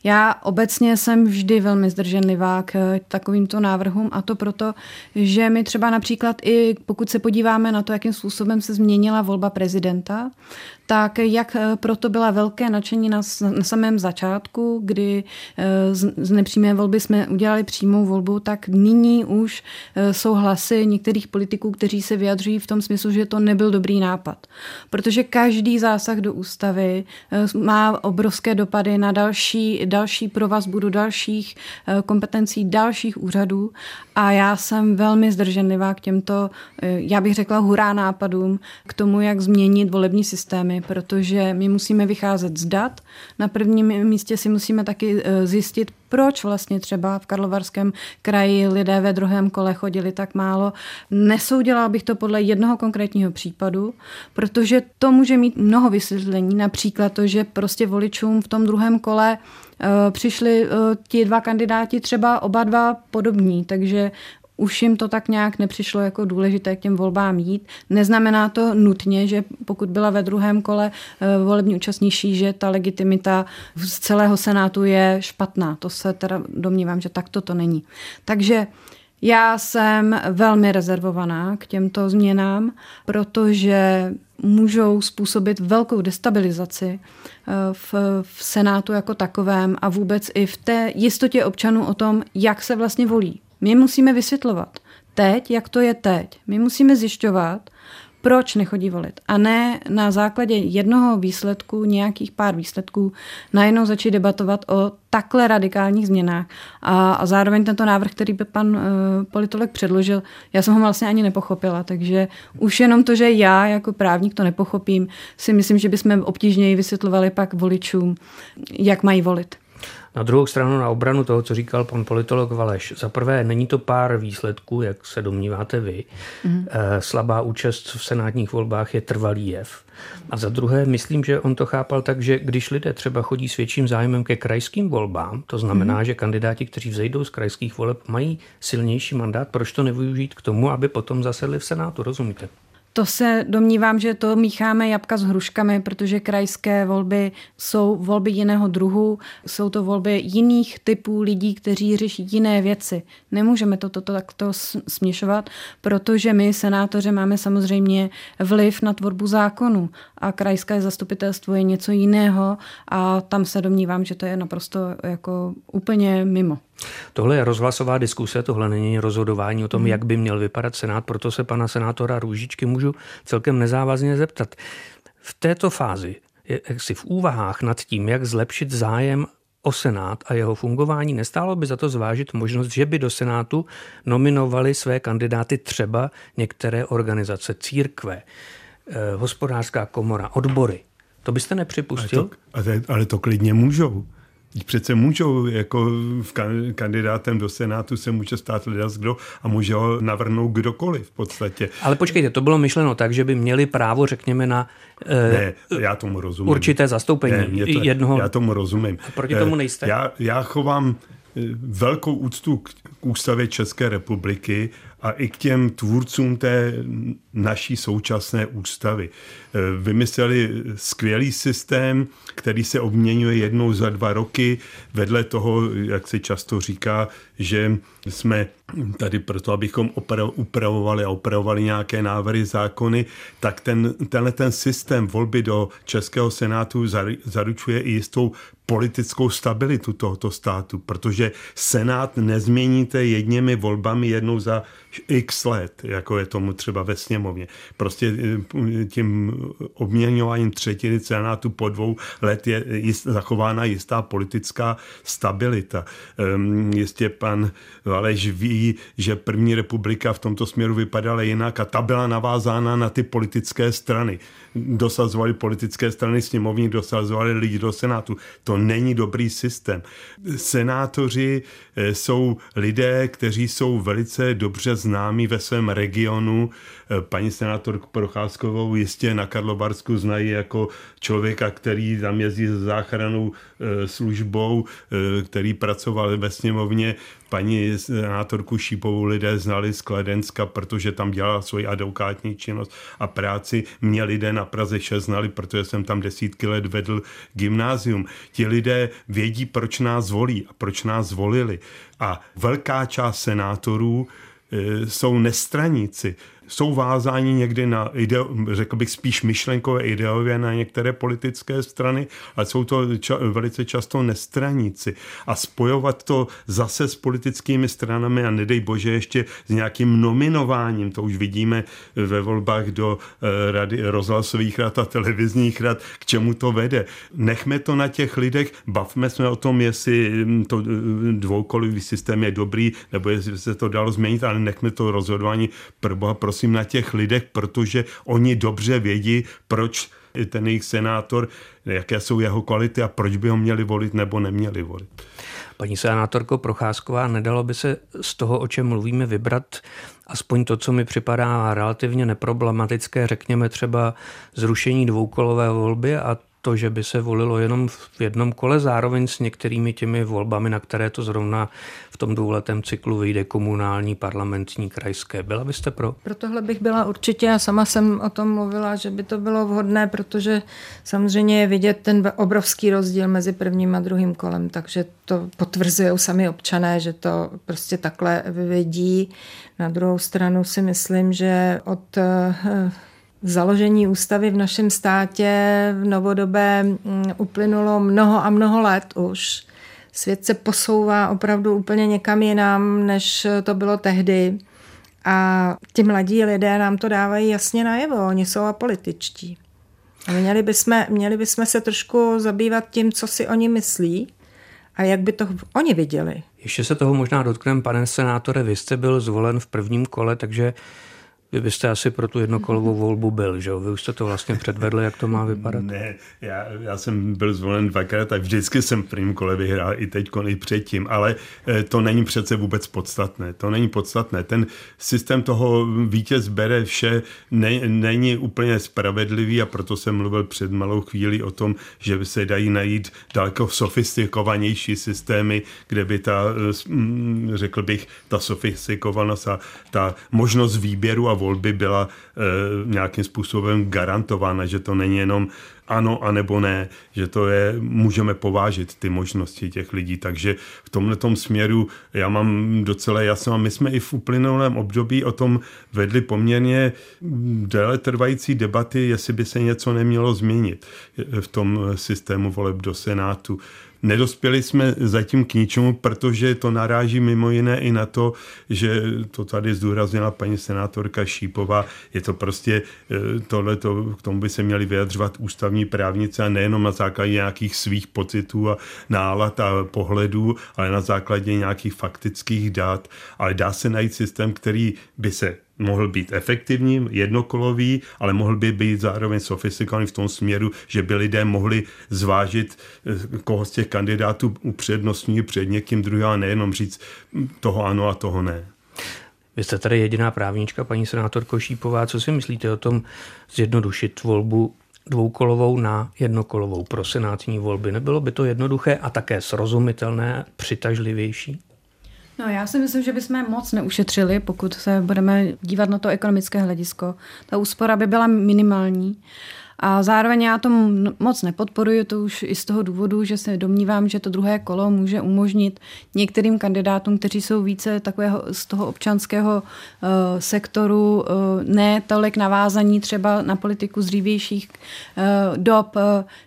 Já obecně jsem vždy velmi zdrženlivá k takovýmto návrhům a to proto, že my třeba například i pokud se podíváme na to, jakým způsobem se změnila volba prezidenta, tak jak eh, proto byla velké nadšení na, na samém začátku, kdy eh, z, z nepřímé volby jsme udělali přímou volbu, tak nyní už eh, jsou hlasy některých politiků, kteří se vyjadřují v tom smyslu, že to nebyl dobrý nápad. Protože každý zásah do ústavy má obrovské dopady na další, další provazbu do dalších kompetencí dalších úřadů a já jsem velmi zdrženlivá k těmto, já bych řekla, hurá nápadům k tomu, jak změnit volební systémy protože my musíme vycházet z dat. Na prvním místě si musíme taky eh, zjistit, proč vlastně třeba v Karlovarském kraji lidé ve druhém kole chodili tak málo. Nesoudila bych to podle jednoho konkrétního případu, protože to může mít mnoho vysvětlení, například to, že prostě voličům v tom druhém kole eh, přišli eh, ti dva kandidáti třeba oba dva podobní, takže už jim to tak nějak nepřišlo jako důležité k těm volbám jít. Neznamená to nutně, že pokud byla ve druhém kole eh, volební účastnější, že ta legitimita z celého senátu je špatná. To se teda domnívám, že takto to není. Takže já jsem velmi rezervovaná k těmto změnám, protože můžou způsobit velkou destabilizaci eh, v, v Senátu jako takovém a vůbec i v té jistotě občanů o tom, jak se vlastně volí. My musíme vysvětlovat teď, jak to je teď. My musíme zjišťovat, proč nechodí volit. A ne na základě jednoho výsledku, nějakých pár výsledků, najednou začít debatovat o takhle radikálních změnách. A, a zároveň tento návrh, který by pan uh, politolog předložil, já jsem ho vlastně ani nepochopila. Takže už jenom to, že já jako právník to nepochopím, si myslím, že bychom obtížněji vysvětlovali pak voličům, jak mají volit. Na druhou stranu na obranu toho, co říkal pan politolog Valeš. Za prvé, není to pár výsledků, jak se domníváte vy. Mm. Slabá účast v senátních volbách je trvalý jev. A za druhé, myslím, že on to chápal tak, že když lidé třeba chodí s větším zájmem ke krajským volbám, to znamená, mm. že kandidáti, kteří vzejdou z krajských voleb, mají silnější mandát, proč to nevyužít k tomu, aby potom zasedli v Senátu, rozumíte? To se domnívám, že to mícháme jabka s hruškami, protože krajské volby jsou volby jiného druhu, jsou to volby jiných typů lidí, kteří řeší jiné věci. Nemůžeme to toto takto směšovat, protože my, senátoři, máme samozřejmě vliv na tvorbu zákonu a krajské zastupitelstvo je něco jiného a tam se domnívám, že to je naprosto jako úplně mimo. Tohle je rozhlasová diskuse, tohle není rozhodování o tom, hmm. jak by měl vypadat Senát, proto se pana senátora Růžičky můžu celkem nezávazně zeptat. V této fázi, jak si v úvahách nad tím, jak zlepšit zájem o Senát a jeho fungování, nestálo by za to zvážit možnost, že by do Senátu nominovali své kandidáty třeba některé organizace, církve, eh, hospodářská komora, odbory. To byste nepřipustil? Ale to, ale to klidně můžou. Přece můžou, jako v kandidátem do Senátu se může stát lidé kdo a může ho navrhnout kdokoliv v podstatě. Ale počkejte, to bylo myšleno tak, že by měli právo, řekněme, na eh, ne, já tomu rozumím. určité zastoupení ne, to, jednoho. Já tomu rozumím. A proti tomu eh, nejste? Já, já chovám eh, velkou úctu k, k ústavě České republiky a i k těm tvůrcům té naší současné ústavy. E, vymysleli skvělý systém, který se obměňuje jednou za dva roky, vedle toho, jak se často říká, že jsme tady proto, abychom upravovali a upravovali nějaké návrhy zákony, tak ten, tenhle ten systém volby do Českého senátu zaručuje i jistou politickou stabilitu tohoto státu, protože Senát nezměníte jedněmi volbami jednou za x let, jako je tomu třeba ve sněmovně. Prostě eh, tím obměňováním třetiny senátu po dvou let je zachována jistá politická stabilita. Ehm, jistě pan Aleš ví, že první republika v tomto směru vypadala jinak a ta byla navázána na ty politické strany. Dosazovali politické strany sněmovní, dosazovali lidi do senátu. To není dobrý systém. Senátoři eh, jsou lidé, kteří jsou velice dobře známí ve svém regionu. Eh, paní senátor Procházkovou jistě na Karlovarsku znají jako člověka, který tam jezdí s záchranou eh, službou, který pracoval ve sněmovně paní senátorku Šípovou lidé znali z Kledenska, protože tam dělala svoji advokátní činnost a práci. Mě lidé na Praze 6 znali, protože jsem tam desítky let vedl gymnázium. Ti lidé vědí, proč nás volí a proč nás zvolili. A velká část senátorů e, jsou nestraníci jsou vázáni někdy na, ideo, řekl bych spíš myšlenkové ideově na některé politické strany, ale jsou to ča, velice často nestraníci. A spojovat to zase s politickými stranami a nedej bože ještě s nějakým nominováním, to už vidíme ve volbách do uh, rady rozhlasových rad a televizních rad, k čemu to vede. Nechme to na těch lidech, bavme se o tom, jestli hm, to eh, dvoukolový systém je dobrý, nebo jestli se to dalo změnit, ale nechme to rozhodování pro prosím na těch lidech, protože oni dobře vědí, proč ten jejich senátor, jaké jsou jeho kvality a proč by ho měli volit nebo neměli volit. Paní senátorko Procházková, nedalo by se z toho, o čem mluvíme, vybrat aspoň to, co mi připadá relativně neproblematické, řekněme třeba zrušení dvoukolové volby a to, že by se volilo jenom v jednom kole, zároveň s některými těmi volbami, na které to zrovna v tom dvouletém cyklu vyjde komunální, parlamentní, krajské. Byla byste pro? Pro tohle bych byla určitě, já sama jsem o tom mluvila, že by to bylo vhodné, protože samozřejmě je vidět ten obrovský rozdíl mezi prvním a druhým kolem, takže to potvrzují sami občané, že to prostě takhle vyvedí. Na druhou stranu si myslím, že od eh, založení ústavy v našem státě v novodobé mm, uplynulo mnoho a mnoho let už. Svět se posouvá opravdu úplně někam jinam, než to bylo tehdy. A ti mladí lidé nám to dávají jasně najevo, oni jsou apolitičtí. A měli bychom, měli bychom se trošku zabývat tím, co si oni myslí a jak by to oni viděli. Ještě se toho možná dotkneme, pane senátore, vy jste byl zvolen v prvním kole, takže vy byste asi pro tu jednokolovou volbu byl, že jo? Vy už jste to vlastně předvedli, jak to má vypadat? Ne, já, já jsem byl zvolen dvakrát a vždycky jsem v prvním kole vyhrál, i teď, i předtím, ale eh, to není přece vůbec podstatné. To není podstatné. Ten systém toho vítěz bere vše ne, není úplně spravedlivý a proto jsem mluvil před malou chvíli o tom, že by se dají najít daleko sofistikovanější systémy, kde by ta, eh, mm, řekl bych, ta sofistikovanost a ta možnost výběru a volby byla e, nějakým způsobem garantována, že to není jenom ano a nebo ne, že to je, můžeme povážit ty možnosti těch lidí. Takže v tomhle směru já mám docela jasno a my jsme i v uplynulém období o tom vedli poměrně déle trvající debaty, jestli by se něco nemělo změnit v tom systému voleb do Senátu. Nedospěli jsme zatím k ničemu, protože to naráží mimo jiné i na to, že to tady zdůraznila paní senátorka Šípová, je to prostě eh, tohle, k tomu by se měli vyjadřovat ústavní právnice a nejenom na základě nějakých svých pocitů a nálad a pohledů, ale na základě nějakých faktických dat. Ale dá se najít systém, který by se mohl být efektivní, jednokolový, ale mohl by být zároveň sofistikovaný v tom směru, že by lidé mohli zvážit, eh, koho z těch kandidátů upřednostní před někým druhým, a nejenom říct toho ano a toho ne. Vy jste tady jediná právnička, paní senátorko Šípová. Co si myslíte o tom zjednodušit volbu dvoukolovou na jednokolovou pro senátní volby? Nebylo by to jednoduché a také srozumitelné, přitažlivější? No já si myslím, že bychom moc neušetřili, pokud se budeme dívat na to ekonomické hledisko. Ta úspora by byla minimální. A zároveň já to moc nepodporuji, to už i z toho důvodu, že se domnívám, že to druhé kolo může umožnit některým kandidátům, kteří jsou více takového z toho občanského uh, sektoru, uh, ne tolik navázaní třeba na politiku z dřívějších uh, dob, uh,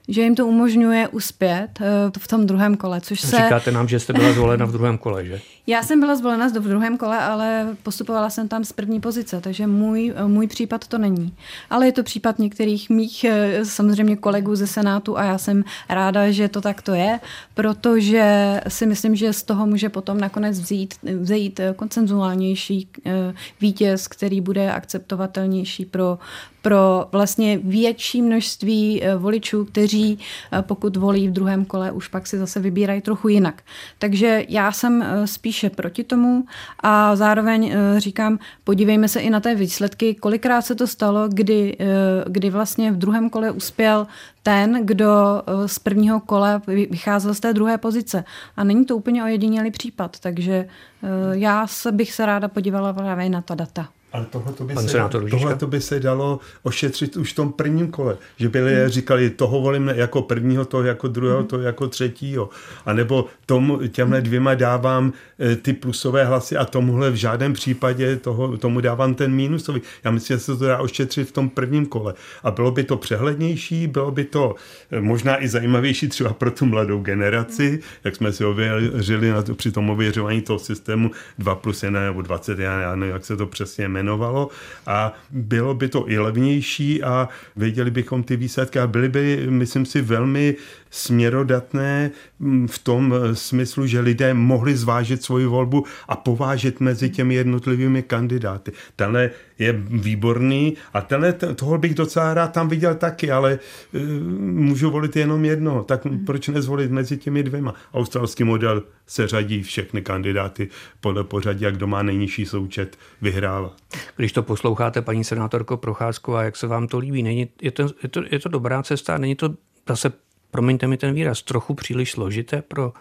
že jim to umožňuje uspět uh, v tom druhém kole. Což se... Říkáte nám, že jste byla zvolena v druhém kole, že? [LAUGHS] Já jsem byla zvolena v druhém kole, ale postupovala jsem tam z první pozice, takže můj, můj případ to není. Ale je to případ některých mých eh, samozřejmě kolegů ze Senátu a já jsem ráda, že to takto je, protože si myslím, že z toho může potom nakonec vzít, vzít koncenzuálnější eh, vítěz, který bude akceptovatelnější pro, pro vlastně větší množství eh, voličů, kteří pokud volí v druhém kole, už pak si zase vybírají trochu jinak. Takže já jsem spíš spíše proti tomu a zároveň eh, říkám, podívejme se i na té výsledky, kolikrát se to stalo, kdy, eh, kdy vlastně v druhém kole uspěl ten, kdo eh, z prvního kola vycházel z té druhé pozice. A není to úplně ojedinělý případ, takže eh, já se bych se ráda podívala právě na ta data. Ale tohle by, se, tohle by se dalo ošetřit už v tom prvním kole. Že byli hmm. říkali, toho volím jako prvního, toho jako druhého, hmm. toho jako třetího. A nebo tomu, těmhle dvěma dávám e, ty plusové hlasy a tomuhle v žádném případě toho, tomu dávám ten mínusový. Já myslím, že se to dá ošetřit v tom prvním kole. A bylo by to přehlednější, bylo by to e, možná i zajímavější třeba pro tu mladou generaci, hmm. jak jsme si ověřili na to, při tom ověřování toho systému 2 plus 1 nebo 21, já nevím, jak se to přesně jmenuje jmenovalo a bylo by to i levnější a věděli bychom ty výsledky a byly by, myslím si, velmi směrodatné mm, v tom eh, smyslu, že lidé mohli zvážit svoji volbu a povážet mezi těmi jednotlivými kandidáty. Tenhle je výborný a tenhle, toho bych docela rád tam viděl taky, ale uh, můžu volit jenom jedno, tak hmm. proč nezvolit mezi těmi dvěma? Australský model se řadí všechny kandidáty podle pořadí, jak kdo má nejnižší součet, vyhrává. Když to posloucháte, paní senátorko Procházková, jak se vám to líbí? Není, je, to, je, to, je to dobrá cesta? Není to zase promiňte mi ten výraz, trochu příliš složité pro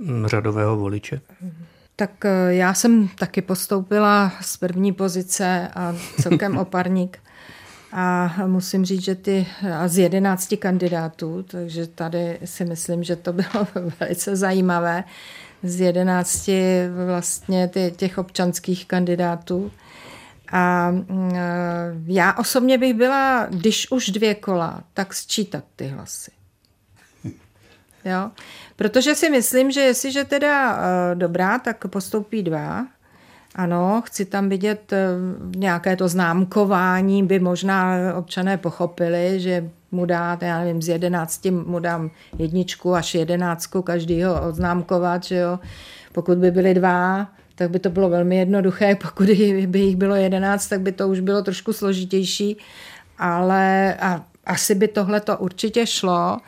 mm, řadového voliče? Tak eh, já jsem taky postoupila z první pozice a celkem [LAUGHS] oparník. A musím říct, že ty a z jedenácti kandidátů, takže tady si myslím, že to bylo [LAUGHS] velice zajímavé, z jedenácti vlastně ty, těch občanských kandidátů. A mm, eh, já osobně bych byla, když už dvě kola, tak sčítat ty hlasy. Jo? Protože si myslím, že jestliže teda uh, dobrá, tak postoupí dva. Ano, chci tam vidět uh, nějaké to známkování, by možná občané pochopili, že mu dát, já nevím, z jedenácti mu dám jedničku až jedenáctku každýho odznámkovat, že jo. Pokud by byly dva, tak by to bylo velmi jednoduché, [LAUGHS] pokud by jich bylo jedenáct, tak by to už bylo trošku složitější, ale a asi by tohle to určitě šlo.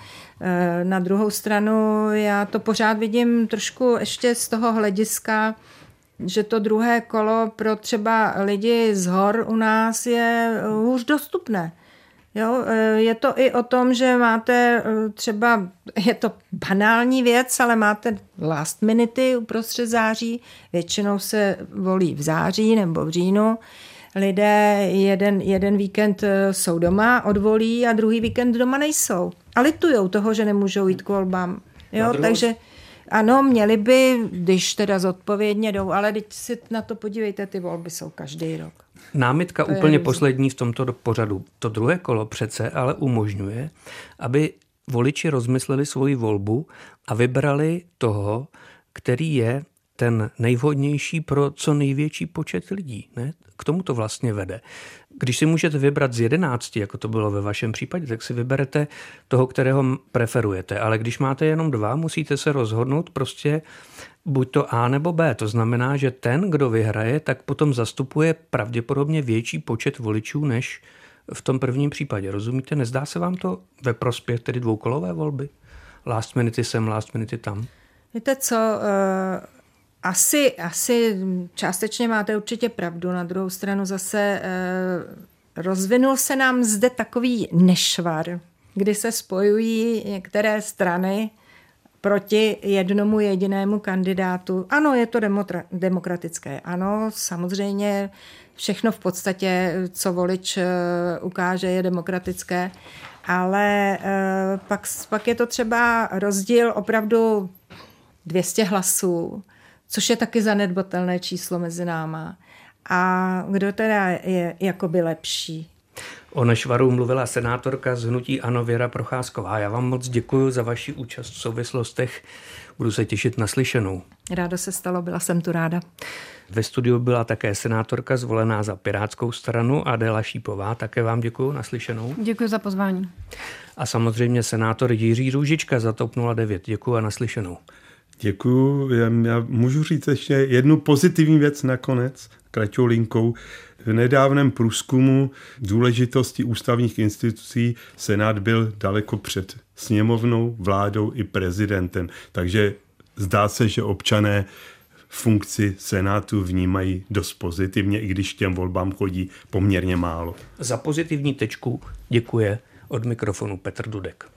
Eh, na druhou stranu já to pořád vidím trošku ještě z toho hlediska, že to druhé kolo pro třeba lidi z hor u nás je už dostupné. Jo, eh, je to i o tom, že máte eh, třeba, [LAUGHS] je to banální věc, ale máte last minuty uprostřed září, většinou se volí v září nebo v říjnu, lidé jeden, jeden víkend eh, jsou doma, odvolí a druhý víkend doma nejsou. A litujou toho, že nemůžou jít k volbám. Jo, takže ano, měli by, když teda zodpovědně jdou, ale teď si na to podívejte, ty volby jsou každý rok. Námitka to úplně poslední v tomto pořadu. To druhé kolo přece ale umožňuje, aby voliči rozmysleli svoji volbu a vybrali toho, který je ten nejvhodnější pro co největší počet lidí. Ne? K tomu to vlastně vede. Když si můžete vybrat z jedenácti, jako to bylo ve vašem případě, tak si vyberete toho, kterého preferujete. Ale když máte jenom dva, musíte se rozhodnout prostě buď to A nebo B. To znamená, že ten, kdo vyhraje, tak potom zastupuje pravděpodobně větší počet voličů než v tom prvním případě. Rozumíte? Nezdá se vám to ve prospěch tedy dvoukolové volby? Last minute sem, last minute tam. Víte co, uh asi, asi částečně máte určitě pravdu. Na druhou stranu zase eh, rozvinul se nám zde takový nešvar, kdy se spojují některé strany proti jednomu jedinému kandidátu. Ano, je to demokratické. Ano, samozřejmě všechno v podstatě, co volič eh, ukáže, je demokratické, ale eh, pak, pak je to třeba rozdíl opravdu 200 hlasů což je taky zanedbatelné číslo mezi náma. A kdo teda je jakoby lepší? O Nešvaru mluvila senátorka z Hnutí Ano Věra Procházková. Já vám moc děkuji za vaši účast v souvislostech. Budu se těšit na slyšenou. Ráda se stalo, byla jsem tu ráda. Ve studiu byla také senátorka zvolená za Pirátskou stranu Adela Šípová. Také vám děkuji naslyšenou. Děkuji za pozvání. A samozřejmě senátor Jiří Růžička za TOP 09. Děkuji a naslyšenou. Děkuju. Já, já můžu říct ještě jednu pozitivní věc nakonec, kratou linkou. V nedávném průzkumu důležitosti ústavních institucí Senát byl daleko před sněmovnou, vládou i prezidentem. Takže zdá se, že občané funkci Senátu vnímají dost pozitivně, i když těm volbám chodí poměrně málo. Za pozitivní tečku děkuje Od mikrofonu Petr Dudek.